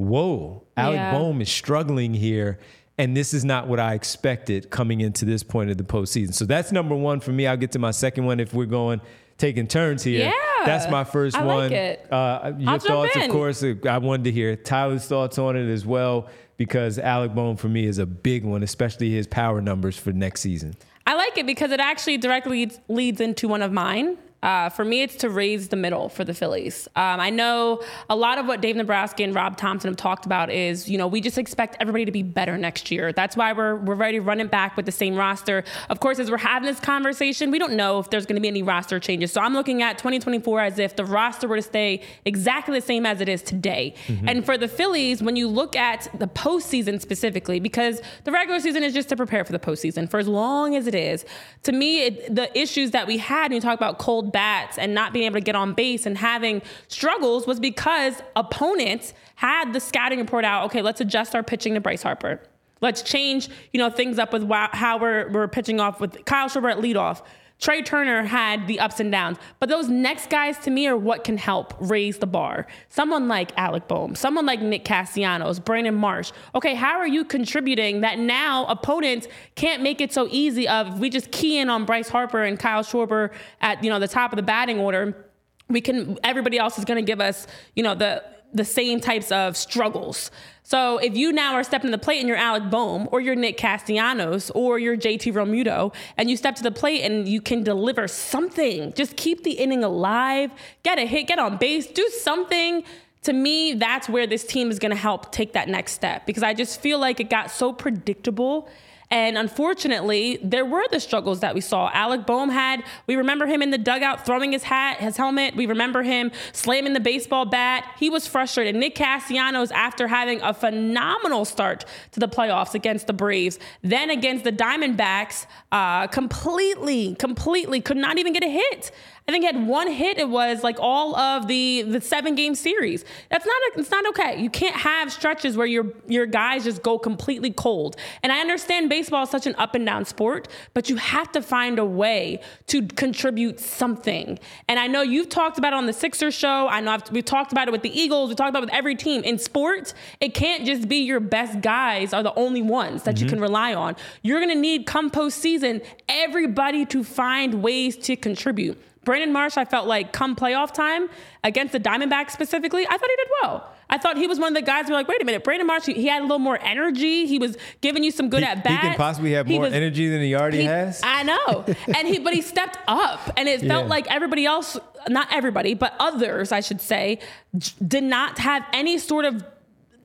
whoa, Alec Yeah. Bohm is struggling here. And this is not what I expected coming into this point of the postseason. So that's number one for me. I'll get to my second one if we're going taking turns here. Yeah. That's my first I like one. it. Uh, your I'll thoughts, of course. uh, I wanted to hear Tyler's thoughts on it as well because Alec Bohm for me is a big one, especially his power numbers for next season. I like it because it actually directly leads into one of mine. Uh, for me, it's to raise the middle for the Phillies. Um, I know a lot of what Dave Dombrowski and Rob Thomson have talked about is, you know, we just expect everybody to be better next year. That's why we're we're ready to run it back with the same roster. Of course, as we're having this conversation, we don't know if there's going to be any roster changes. So I'm looking at 2024 as if the roster were to stay exactly the same as it is today. And for the Phillies, when you look at the postseason specifically, because the regular season is just to prepare for the postseason for as long as it is. To me, it, the issues that we had when you talk about cold bats and not being able to get on base and having struggles was because opponents had the scouting report out. Okay, let's adjust our pitching to Bryce Harper. Let's change, you know, things up with how we're, we're pitching off with Kyle Schwarber at leadoff. Trea Turner had the ups and downs, but those next guys to me are what can help raise the bar. Someone like Alec Bohm, someone like Nick Castellanos, Brandon Marsh. Okay, how are you contributing that now opponents can't make it so easy of we just key in on Bryce Harper and Kyle Schwarber at you know the top of the batting order. We can everybody else is going to give us you know the the same types of struggles. So if you now are stepping to the plate and you're Alec Bohm or you're Nick Castellanos or you're JT Realmuto and you step to the plate and you can deliver something, just keep the inning alive, get a hit, get on base, do something. To me, that's where this team is going to help take that next step because I just feel like it got so predictable and unfortunately, there were the struggles that we saw. Alec Bohm had, we remember him in the dugout throwing his hat, his helmet. We remember him slamming the baseball bat. He was frustrated. Nick Castellanos, after having a phenomenal start to the playoffs against the Braves, then against the Diamondbacks, uh, completely, completely could not even get a hit. I think he had one hit. It was like all of the the seven game series. That's not a, it's not okay. You can't have stretches where your your guys just go completely cold. And I understand baseball is such an up and down sport, but you have to find a way to contribute something. And I know you've talked about it on the Sixers show. I know I've, we've talked about it with the Eagles. We talked about it with every team in sports. It can't just be your best guys are the only ones that mm-hmm. you can rely on. You're gonna need come postseason everybody to find ways to contribute. Brandon Marsh, I felt like come playoff time against the Diamondbacks specifically, I thought he did well. I thought he was one of the guys who were like, wait a minute, Brandon Marsh, he had a little more energy. He was giving you some good at bats. He can possibly have more was, energy than he already he, has. I know. <laughs> and he but he stepped up and it felt yeah. like everybody else, not everybody, but others, I should say, did not have any sort of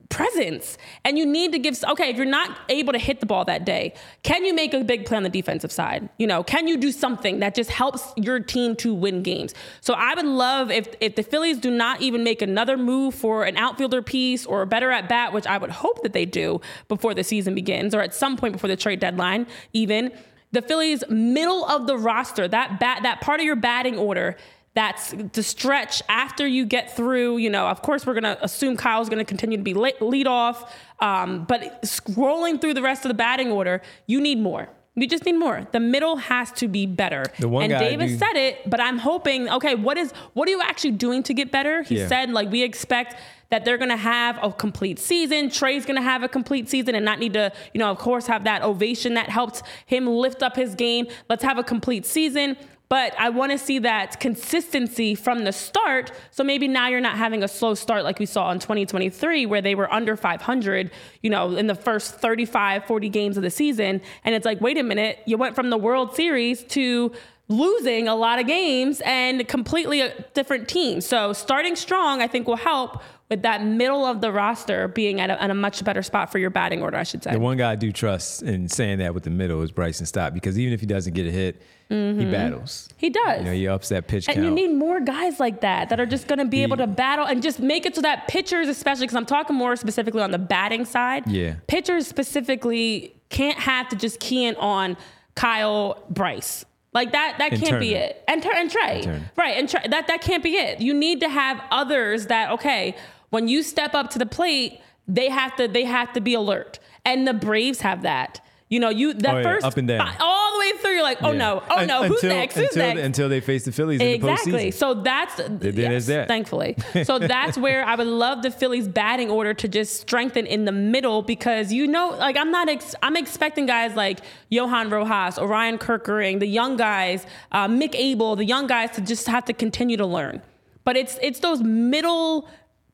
presence. And you need to give, okay, if you're not able to hit the ball that day, can you make a big play on the defensive side? You know, can you do something that just helps your team to win games? So I would love if, if the Phillies do not even make another move for an outfielder piece or a better at bat, which I would hope that they do before the season begins or at some point before the trade deadline, even. The Phillies' middle of the roster, that bat, that part of your batting order that's the stretch after you get through. You know, of course, we're going to assume Kyle's going to continue to be lead off, um, but scrolling through the rest of the batting order, you need more. You just need more. The middle has to be better. The one and Davis do... said it, but I'm hoping. Okay, what is what are you actually doing to get better? He yeah. said like we expect that they're going to have a complete season. Trea's going to have a complete season and not need to, you know, of course, have that ovation that helped him lift up his game. Let's have a complete season. But I want to see that consistency from the start. So maybe now you're not having a slow start like we saw in 2023, where they were under 500, you know, in the first 35, 40 games of the season. And it's like, wait a minute, you went from the World Series to losing a lot of games and completely a different team. So starting strong, I think, will help with that middle of the roster being at a, at a, much better spot for your batting order, I should say. The one guy I do trust in saying that with the middle is Bryson Stott because even if he doesn't get a hit, mm-hmm. he battles. He does. You know, he ups that pitch and count. you need more guys like that that are just going to be he, able to battle and just make it so that pitchers, especially because I'm talking more specifically on the batting side. Yeah. Pitchers specifically can't have to just key in on Kyle Bryce. Like that, that and can't Turner. be it. And, and Trea, and right? And Trea, that that can't be it. You need to have others that okay when you step up to the plate, they have to they have to be alert. And the Braves have that. You know, you that oh, yeah. first up and down all the way through. You're like, oh yeah. no, oh no, who's until, next? Who's until, next? Until they face the Phillies exactly. The so that's yes, that. thankfully. <laughs> so that's where I would love the Phillies batting order to just strengthen in the middle because you know, like I'm not, ex- I'm expecting guys like Johan Rojas, Orion Kerkering, the young guys, uh, Mick Abel, the young guys to just have to continue to learn. But it's it's those middle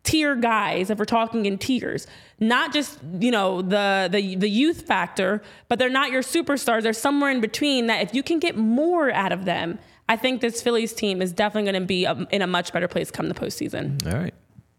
tier guys if we're talking in tiers not just you know the the the youth factor but they're not your superstars they're somewhere in between that if you can get more out of them i think this phillies team is definitely going to be a, in a much better place come the postseason all right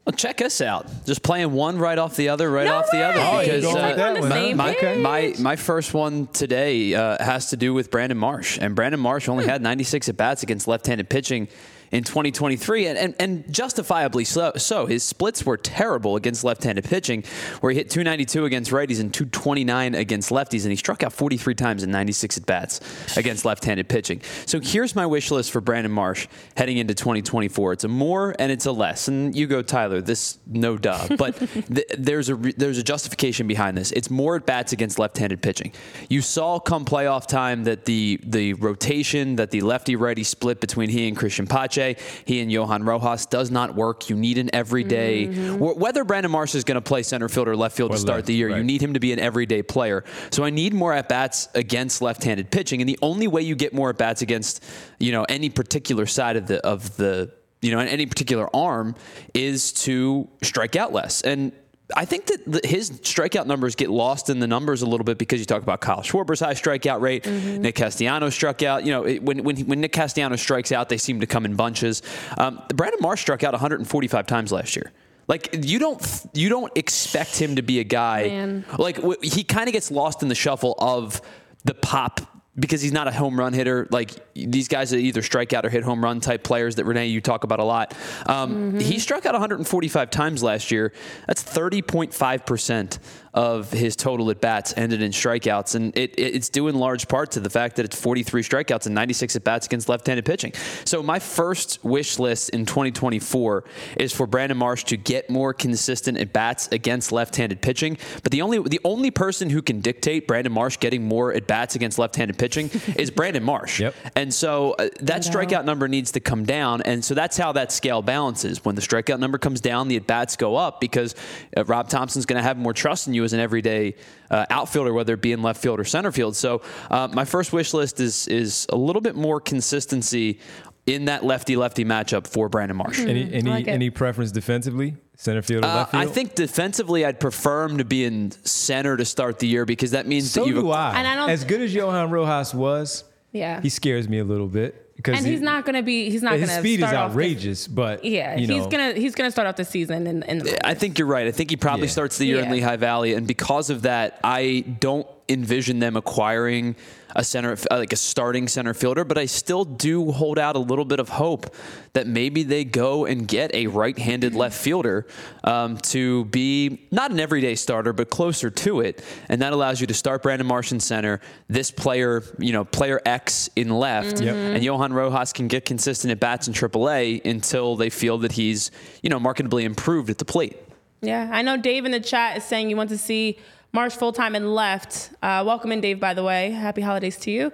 well, check us out. Just playing one right off the other, right no off way. the other. Oh, because uh, my, my, my, my first one today uh, has to do with Brandon Marsh. And Brandon Marsh only hmm. had 96 at bats against left handed pitching in 2023, and, and, and justifiably so, so. His splits were terrible against left handed pitching, where he hit 292 against righties and 229 against lefties, and he struck out 43 times in 96 at bats against left handed pitching. So here's my wish list for Brandon Marsh heading into 2024. It's a more and it's a less. And you go, Tyler, this no duh. <laughs> But th- there's, a re- there's a justification behind this. It's more at bats against left handed pitching. You saw come playoff time that the, the rotation, that the lefty righty split between he and Christian Pache, he and Johan Rojas does not work. You need an everyday, mm-hmm. wh- whether Brandon Marsh is going to play center field or left field Or to start left, the year, you need him to be an everyday player. So I need more at bats against left-handed pitching, and the only way you get more at bats against, you know, any particular side of the of the you know any particular arm is to strike out less. And I think that his strikeout numbers get lost in the numbers a little bit because you talk about Kyle Schwarber's high strikeout rate. Nick Castellano struck out. You know, it, when, when when Nick Castellano strikes out, they seem to come in bunches. Um, Brandon Marsh struck out 145 times last year. Like you don't you don't expect him to be a guy Man. like w- he kind of gets lost in the shuffle of the pop because he's not a home run hitter. Like these guys are either strike out or hit home run type players that Renee you talk about a lot. Um, He struck out 145 times last year. That's 30.5 percent of his total at bats ended in strikeouts, and it, it- it's due in large part to the fact that it's 43 strikeouts and 96 at bats against left-handed pitching. So my first wish list in 2024 is for Brandon Marsh to get more consistent at bats against left-handed pitching. But the only the only person who can dictate Brandon Marsh getting more at bats against left-handed pitching <laughs> is Brandon Marsh. Yep. And so uh, that strikeout number needs to come down, and so that's how that scale balances. When the strikeout number comes down, the at bats go up because uh, Rob Thomson's going to have more trust in you as an everyday uh, outfielder, whether it be in left field or center field. So uh, my first wish list is is a little bit more consistency in that lefty lefty matchup for Brandon Marsh. Any any like any preference defensively, center field or Uh, left field? I think defensively, I'd prefer him to be in center to start the year because that means so that you've do I. And I don't- as good as Johan Rojas was, Yeah. he scares me a little bit because and he- he's not going to be. He's not going his to. speed is start off the- outrageous, but yeah, you know, he's gonna he's gonna start off the season in, in the. I think you're right. I think he probably Yeah. starts the year in Lehigh Valley, and because of that, I don't envision them acquiring a center, uh, like a starting center fielder. But I still do hold out a little bit of hope that maybe they go and get a right-handed left fielder um, to be not an everyday starter, but closer to it, and that allows you to start Brandon Marsh in center, this player, you know, player X in left, Yep. and Johan Rojas can get consistent at bats in AAA until they feel that he's, you know, markedly improved at the plate. Yeah, I know Dave in the chat is saying you want to see Marsh full time and left. Uh, welcome in, Dave. By the way, happy holidays to you.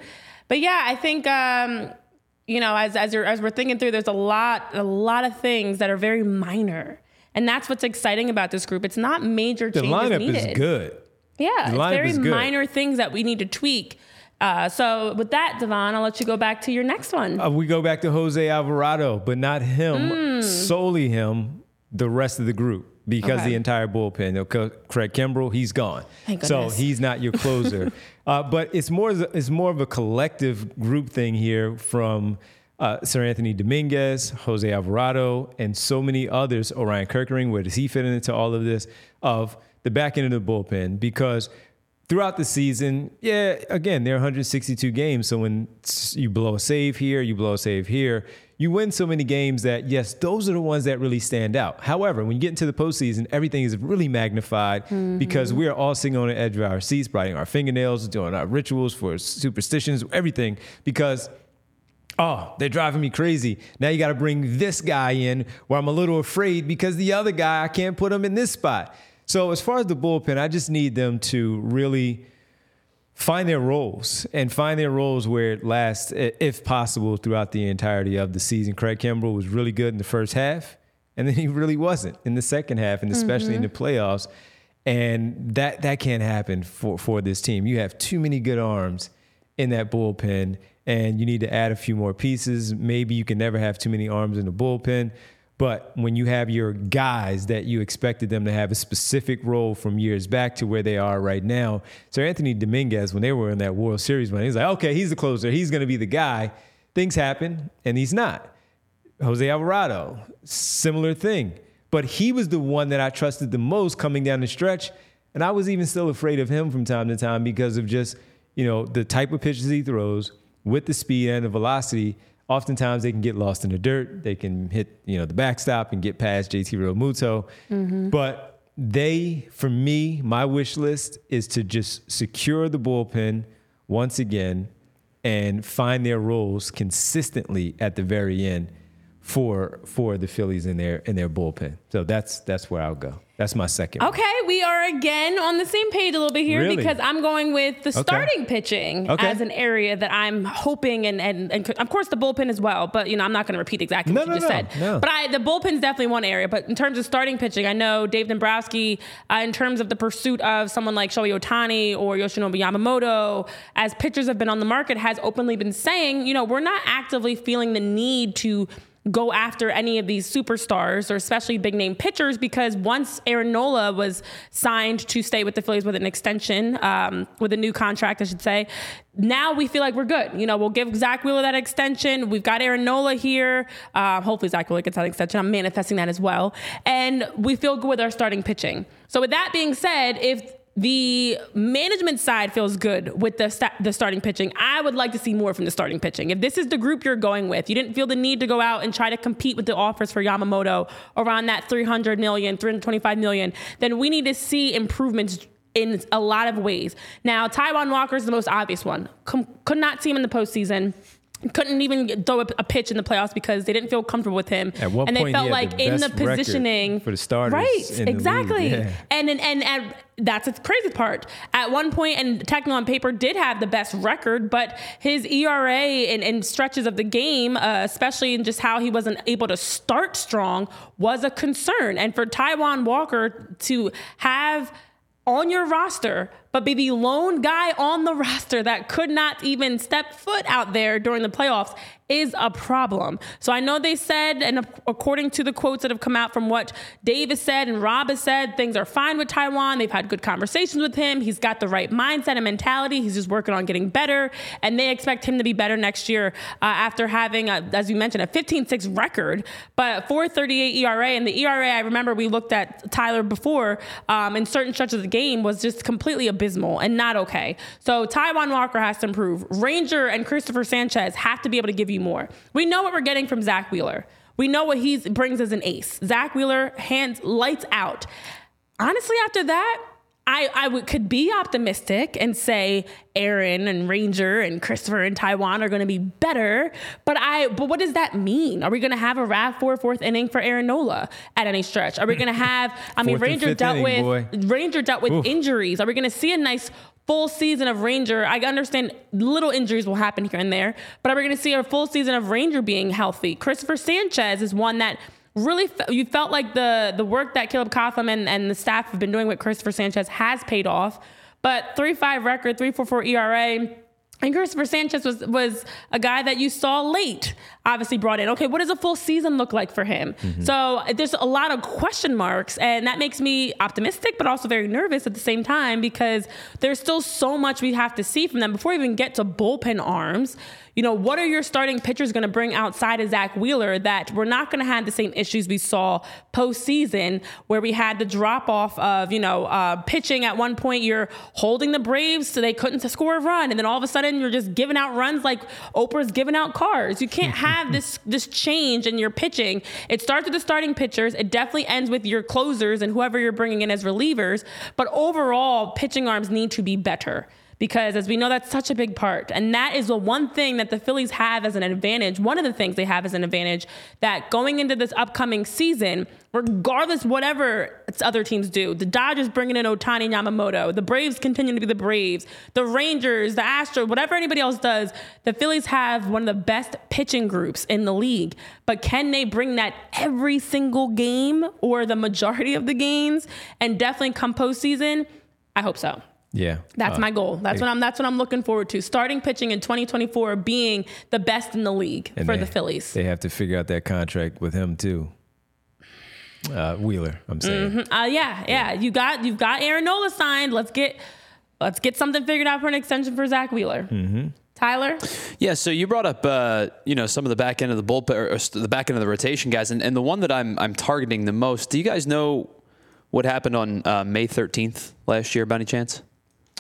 But yeah, I think um, you know as as, you're, as we're thinking through, there's a lot a lot of things that are very minor, and that's what's exciting about this group. It's not major changes. the lineup needed. is good. Yeah, The it's lineup very is good. minor things that we need to tweak. Uh, so with that, Devon, I'll let you go back to your next one. Uh, we go back to Jose Alvarado, but not him, Mm. solely him, the rest of the group, because Okay. the entire bullpen. You know, C- Craig Kimbrel, he's gone. Thank so he's not your closer. <laughs> uh, but it's more, it's more of a collective group thing here from uh, Seranthony Dominguez, Jose Alvarado, and so many others. Orion Kerkering, where does he fit into all of this? Of the back end of the bullpen, because throughout the season, yeah, again, there are 162 games. So when you blow a save here, you blow a save here, you win so many games that, yes, those are the ones that really stand out. However, when you get into the postseason, everything is really magnified mm-hmm. because we are all sitting on the edge of our seats, biting our fingernails, doing our rituals for superstitions, everything, because Oh, they're driving me crazy. Now you got to bring this guy in where I'm a little afraid because the other guy, I can't put him in this spot. So, as far as the bullpen, I just need them to really find their roles and find their roles where it lasts, if possible, throughout the entirety of the season. Craig Kimbrel was really good in the first half, and then he really wasn't in the second half, and especially in the mm-hmm. playoffs. And that that can't happen for, for this team. You have too many good arms in that bullpen, and you need to add a few more pieces. Maybe you can never have too many arms in the bullpen. But when you have your guys that you expected them to have a specific role from years back to where they are right now, Seranthony Dominguez, when they were in that World Series run, he's like, okay, he's the closer, he's going to be the guy. Things happen, and he's not. Jose Alvarado, similar thing. But he was the one that I trusted the most coming down the stretch. And I was even still afraid of him from time to time because of just, you know, the type of pitches he throws with the speed and the velocity. Oftentimes they can get lost in the dirt. They can hit, you know, the backstop and get past JT Realmuto. Mm-hmm. But they, for me, my wish list is to just secure the bullpen once again and find their roles consistently at the very end for for the Phillies in their in their bullpen. So that's that's where I'll go. That's my second. Okay, we are again on the same page a little bit here Really? because I'm going with the starting pitching Okay. as an area that I'm hoping and, and and of course the bullpen as well. But you know I'm not going to repeat exactly No, what you no, just no, said. no. But I the bullpen's definitely one area. But in terms of starting pitching, I know Dave Dombrowski, uh, in terms of the pursuit of someone like Shohei Ohtani or Yoshinobu Yamamoto, as pitchers have been on the market, has openly been saying, you know, we're not actively feeling the need to go after any of these superstars or especially big name pitchers because once Aaron Nola was signed to stay with the Phillies with an extension, um, with a new contract, I should say, now we feel like we're good. You know, we'll give Zack Wheeler that extension. We've got Aaron Nola here. Uh, hopefully, Zack Wheeler gets that extension. I'm manifesting that as well. And we feel good with our starting pitching. So, with that being said, if the management side feels good with the sta- the starting pitching. I would like to see more from the starting pitching. If this is the group you're going with, you didn't feel the need to go out and try to compete with the offers for Yamamoto around that 300 million, 325 million, then we need to see improvements in a lot of ways. Now, Taijuan Walker is the most obvious one. Com- could not see him in the postseason. Couldn't even throw a, a pitch in the playoffs because they didn't feel comfortable with him. And they felt like the in the positioning for the starters right? exactly. yeah. And and and, and that's the crazy part. At one point, and technically on paper did have the best record, but his ERA and, and stretches of the game, uh, especially in just how he wasn't able to start strong, was a concern. And for Taijuan Walker to have on your roster, but be the lone guy on the roster that could not even step foot out there during the playoffs is a problem. So I know they said, and according to the quotes that have come out from what Davis said and Rob has said, things are fine with Taijuan. They've had good conversations with him. He's got the right mindset and mentality. He's just working on getting better, and they expect him to be better next year uh, after having, a, as you mentioned, a 15-6 record, but 4.38 ERA. And the ERA, I remember we looked at Tyler before um, in certain stretches of the game was just completely abysmal and not okay. So Taijuan Walker has to improve. Ranger and Cristopher Sanchez have to be able to give you more. We know what we're getting from Zack Wheeler. We know what he brings as an ace. Zack Wheeler, hands lights out. Honestly, after that, I, I would, could be optimistic and say Aaron and Ranger and Cristopher and Taijuan are going to be better, but I but what does that mean? Are we going to have a Rav four fourth inning for Aaron Nola at any stretch? Are we going <laughs> to have? I mean, Ranger dealt inning, with boy. Ranger dealt with injuries. Are we going to see a nice full season of Ranger? I understand little injuries will happen here and there, but are we going to see a full season of Ranger being healthy? Cristopher Sanchez is one that really fe- you felt like the the work that Caleb Cotham and, and the staff have been doing with Cristopher Sanchez has paid off. But 3-5 record, 3.44 ERA. And Cristopher Sanchez was was a guy that you saw late, obviously brought in. Okay, what does a full season look like for him? Mm-hmm. So there's a lot of question marks, and that makes me optimistic, but also very nervous at the same time because there's still so much we have to see from them before we even get to bullpen arms. You know, what are your starting pitchers going to bring outside of Zack Wheeler that we're not going to have the same issues we saw postseason where we had the drop off of, you know, uh, pitching at one point, you're holding the Braves so they couldn't score a run. And then all of a sudden you're just giving out runs like Oprah's giving out cars. You can't <laughs> have this, this change in your pitching. It starts with the starting pitchers. It definitely ends with your closers and whoever you're bringing in as relievers. But overall, pitching arms need to be better because as we know that's such a big part. And that is the one thing that the phillies have as an advantage one of the things they have as an advantage that going into this upcoming season regardless whatever other teams do the dodgers bringing in ohtani yamamoto the braves continue to be the braves the rangers the astros whatever anybody else does the phillies have one of the best pitching groups in the league. But can they bring that every single game or the majority of the games and definitely come postseason? I hope so Yeah. that's Uh, my goal. That's what I'm. That's what I'm looking forward to. Starting pitching in 2024, being the best in the league and for they- the Phillies. They have to figure out that contract with him too. Uh, Wheeler, I'm saying. Uh, yeah, yeah. You got you've got Aaron Nola signed. Let's get let's get something figured out for an extension for Zack Wheeler. Mm-hmm. Tyler, Yeah, so you brought up, uh, you know, some of the back end of the bullpen, or, or the back end of the rotation guys, and, and the one that I'm I'm targeting the most. Do you guys know what happened on uh, May 13th last year, by any chance?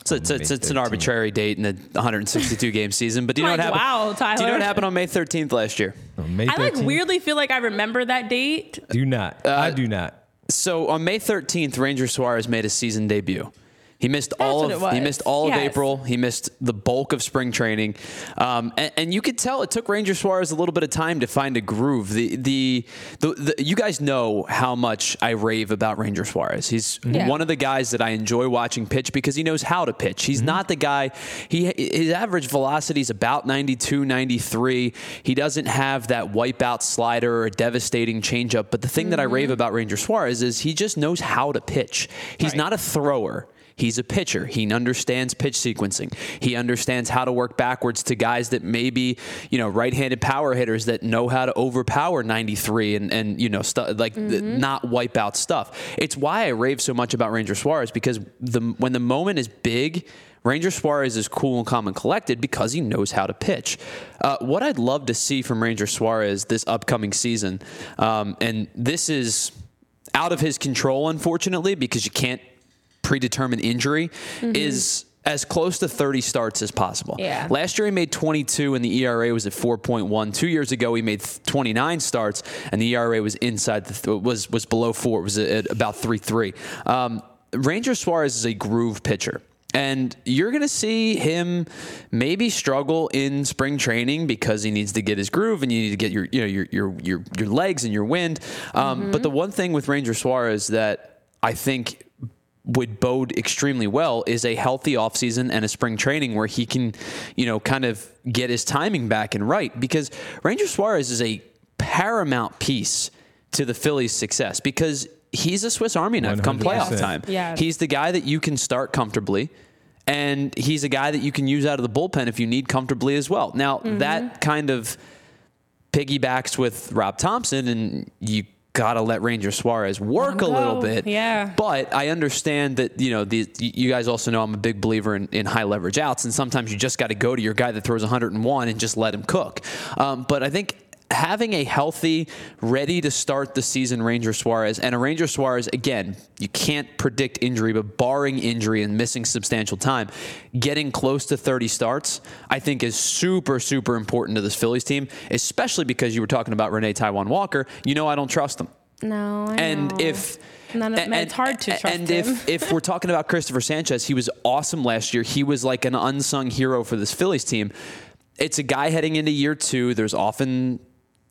So it's, it's, it's an arbitrary date in the 162 game season. But do you know Like, what happened? wow, Do you know what happened on May 13th last year? On May I like weirdly feel like I remember that date. Do not. Uh, I do not. So on May 13th, Ranger Suarez made his season debut. He missed all of he missed all of April. He missed the bulk of spring training, um, and, and you could tell it took Ranger Suarez a little bit of time to find a groove. The the, the, the you guys know how much I rave about Ranger Suarez. He's Yeah. one of the guys that I enjoy watching pitch because he knows how to pitch. He's not the guy. He his average velocity is about 92, 93. He doesn't have that wipeout slider or a devastating changeup. But the thing that I rave about Ranger Suarez is he just knows how to pitch. He's Right. not a thrower. He's a pitcher. He understands pitch sequencing. He understands how to work backwards to guys that maybe, you know, right-handed power hitters that know how to overpower 93 and, and you know, stu- like the, not wipe out stuff. It's why I rave so much about Ranger Suarez because the when the moment is big, Ranger Suarez is cool and calm and collected because he knows how to pitch. Uh, what I'd love to see from Ranger Suarez this upcoming season, um, and this is out of his control, unfortunately, because you can't predetermine injury, is as close to 30 starts as possible. Yeah. Last year he made 22 and the ERA was at 4.1. Two years ago he made 29 starts and the ERA was inside the th- was was below four. It was at about 3.3. Um, Ranger Suarez is a groove pitcher. And you're going to see him maybe struggle in spring training because he needs to get his groove and you need to get your you know your your your, your legs and your wind. Um, But the one thing with Ranger Suarez that I think would bode extremely well is a healthy offseason and a spring training where he can, you know, kind of get his timing back and right because Ranger Suarez is a paramount piece to the Phillies' success because he's a Swiss Army knife come playoff 100%. time. Yeah. He's the guy that you can start comfortably and he's a guy that you can use out of the bullpen if you need comfortably as well. Now, that mm-hmm. kind of piggybacks with Rob Thomson, and you got to let Ranger Suarez work a little bit. Yeah. But I understand that, you know, the, you guys also know I'm a big believer in, in high leverage outs, and sometimes you just got to go to your guy that throws 101 and just let him cook. Um, but I think having a healthy, ready to start the season Ranger Suarez, and a Ranger Suarez, again, you can't predict injury, but barring injury and missing substantial time, getting close to 30 starts, I think is super, super important to this Phillies team, especially because you were talking about Renee Taijuan Walker. You know, I don't trust him. No, I And know. if None of- and- it's hard to trust and him. if if we're talking about Cristopher Sanchez, he was awesome last year. He was like an unsung hero for this Phillies team. It's a guy heading into year two. There's often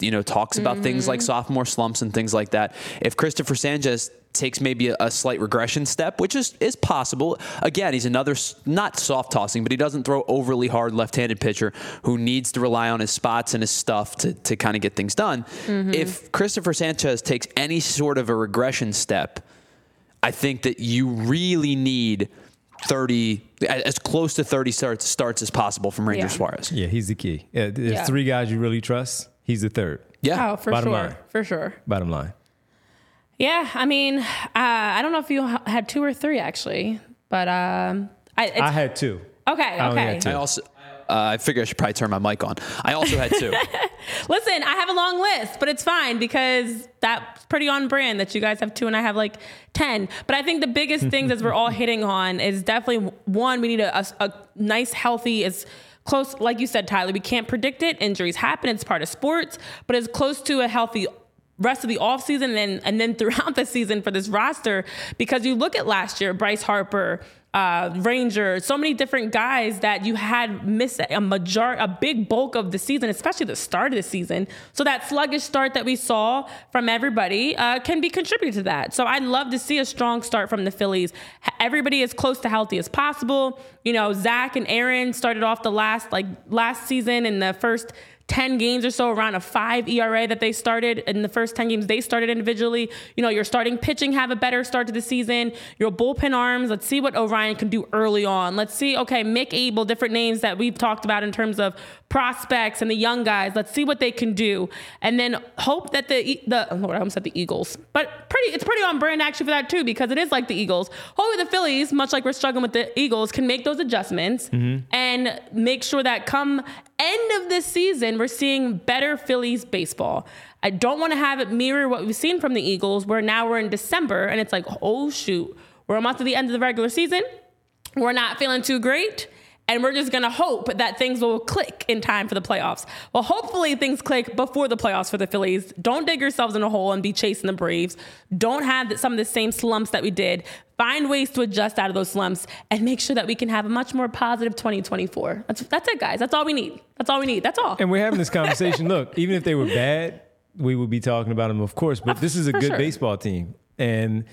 you know talks about things Mm-hmm. like sophomore slumps and things like that. If Cristopher Sanchez takes maybe a, a slight regression step, which is is possible. Again, he's another not soft tossing, but he doesn't throw overly hard left-handed pitcher who needs to rely on his spots and his stuff to to kind of get things done. Mm-hmm. If Cristopher Sanchez takes any sort of a regression step, I think that you really need 30, as close to 30 starts, starts as possible from Ranger Yeah. Suarez. Yeah, he's the key. Yeah, there's Yeah. three guys you really trust. He's the third. Yeah. oh, for Bottom sure, line. for sure. Bottom line. Yeah, I mean, uh, I don't know if you had two or three actually, but um, I, it's, I had two. okay, I okay. had two. I also, uh, I figure I should probably turn my mic on. I also had two. <laughs> Listen, I have a long list, but it's fine because that's pretty on brand that you guys have two and I have like 10. But I think the biggest things as we're all <laughs> hitting on is definitely one, we need a, a, a nice, healthy, as close, like you said, Tyler, we can't predict it. Injuries happen, it's part of sports, but as close to a healthy rest of the offseason and and then <laughs> throughout the season for this roster because you look at last year, Bryce Harper, uh, Ranger, so many different guys that you had missed a major, a big bulk of the season, especially the start of the season. So that sluggish start that we saw from everybody uh, can be contributed to that. So I'd love to see a strong start from the Phillies. Everybody as close to healthy as possible. You know, Zack and Aaron started off the last like last season in the first 10 games or so around a five ERA that they started in the first 10 games they started individually. You know, your starting pitching have a better start to the season. Your bullpen arms, let's see what Orion can do early on. Let's see, okay, Mick Abel, different names that we've talked about in terms of prospects and the young guys. Let's see what they can do. And then hope that the, the oh, Lord, I almost said the Eagles, but pretty, it's pretty on brand actually for that too, because it is like the Eagles. Hopefully the Phillies, much like we're struggling with the Eagles, can make those adjustments mm-hmm. and make sure that come end of this season, we're seeing better Phillies baseball. I don't want to have it mirror what we've seen from the Eagles, where now we're in December and it's like, oh shoot, we're almost to the end of the regular season. we're not feeling too great and we're just to hope that things will click in time for the playoffs. Well, hopefully things click before the playoffs for the Phillies. Don't dig yourselves in a hole and be chasing the Braves. Don't have some of the same slumps that we did. Find ways to adjust out of those slumps and make sure that we can have a much more positive 2024. That's, that's it, guys. That's all we need. That's all we need. That's all. And we're having this conversation. <laughs> Look, even if they were bad, we would be talking about them, of course. But this is a For good sure. baseball team and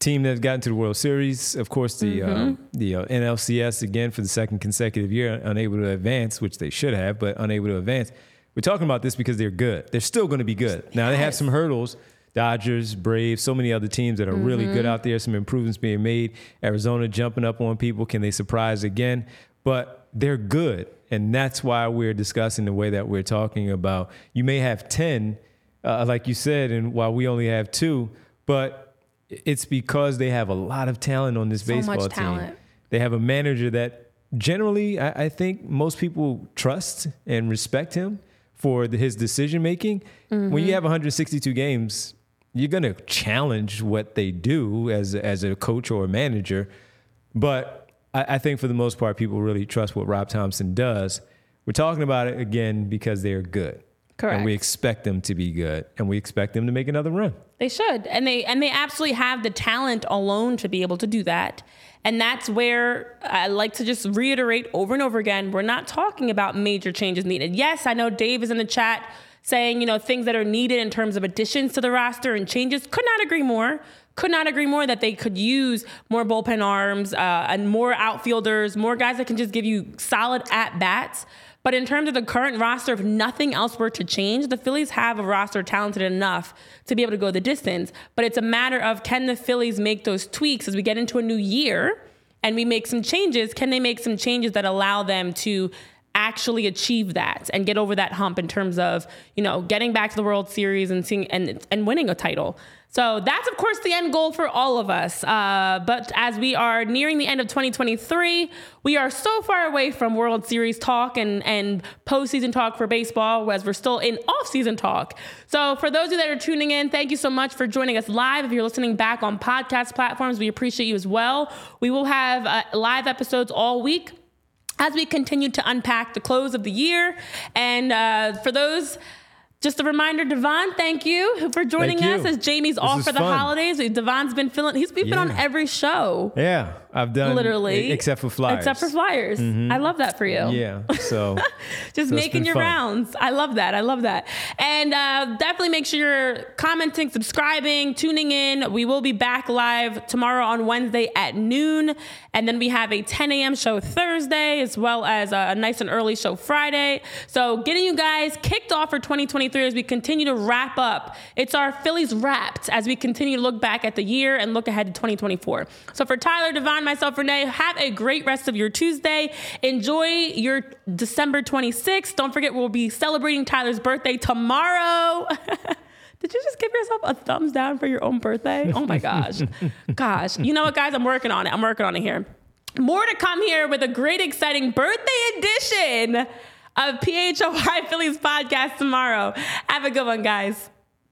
team that's gotten to the World Series. Of course, the uh, Mm-hmm. the uh, NLCS again for the second consecutive year, unable to advance, which they should have, but unable to advance. We're talking about this because they're good. They're still going to be good. Now they have some hurdles. Dodgers, Braves, so many other teams that are really Mm-hmm. good out there. Some improvements being made. Arizona jumping up on people. Can they surprise again? But they're good, and that's why we're discussing the way that we're talking about. You may have ten, uh, like you said, and while we only have two, but it's because they have a lot of talent on this So much baseball team. talent. They have a manager that generally I, I think most people trust and respect him for the, his decision making. When you have 162 games, you're going to challenge what they do as as a coach or a manager. But I, I think for the most part, people really trust what Rob Thomson does. We're talking about it again because they're good. Correct. And we expect them to be good, and we expect them to make another run. They should, and they and they absolutely have the talent alone to be able to do that. And that's where I like to just reiterate over and over again: we're not talking about major changes needed. Yes, I know Dave is in the chat saying you know things that are needed in terms of additions to the roster and changes. Could not agree more. Could not agree more that they could use more bullpen arms uh, and more outfielders, more guys that can just give you solid at bats. But in terms of the current roster, if nothing else were to change, the Phillies have a roster talented enough to be able to go the distance. But it's a matter of can the Phillies make those tweaks as we get into a new year and we make some changes? Can they make some changes that allow them to actually achieve that and get over that hump in terms of you know getting back to the World Series and seeing and and winning a title. So that's of course the end goal for all of us. Uh, but as we are nearing the end of 2023, we are so far away from World Series talk and and postseason talk for baseball, as we're still in off-season talk. So for those of you that are tuning in, thank you so much for joining us live. If you're listening back on podcast platforms, we appreciate you as well. We will have uh, live episodes all week as we continue to unpack the close of the year. And uh, for those, just a reminder, Devon, thank you for joining Thank us as Jamie's This off for the fun. holidays. Devon's been filling, he's we've been on every show. Yeah, I've done Literally, except for flyers. Except for flyers. I love that for you. Yeah, so <laughs> Just So making your fun. rounds. I love that. I love that. And uh, definitely make sure you're commenting, subscribing, tuning in. We will be back live tomorrow on Wednesday at noon. And then we have a 10 a.m. show Thursday, as well as a, a nice and early show Friday. So getting you guys kicked off for 2023 as we continue to wrap up. It's our Phillies wrapped as we continue to look back at the year and look ahead to 2024. So for Tyler, Devon, myself, Renee, have a great rest of your Tuesday. Enjoy your December 26th. Don't forget, we'll be celebrating Tyler's birthday tomorrow. <laughs> Did you just give yourself a thumbs down for your own birthday? Oh my gosh. <laughs> gosh. You know what, guys? I'm working on it. I'm working on it here. More to come here with a great, exciting birthday edition of PHLY Phillies podcast tomorrow. Have a good one, guys.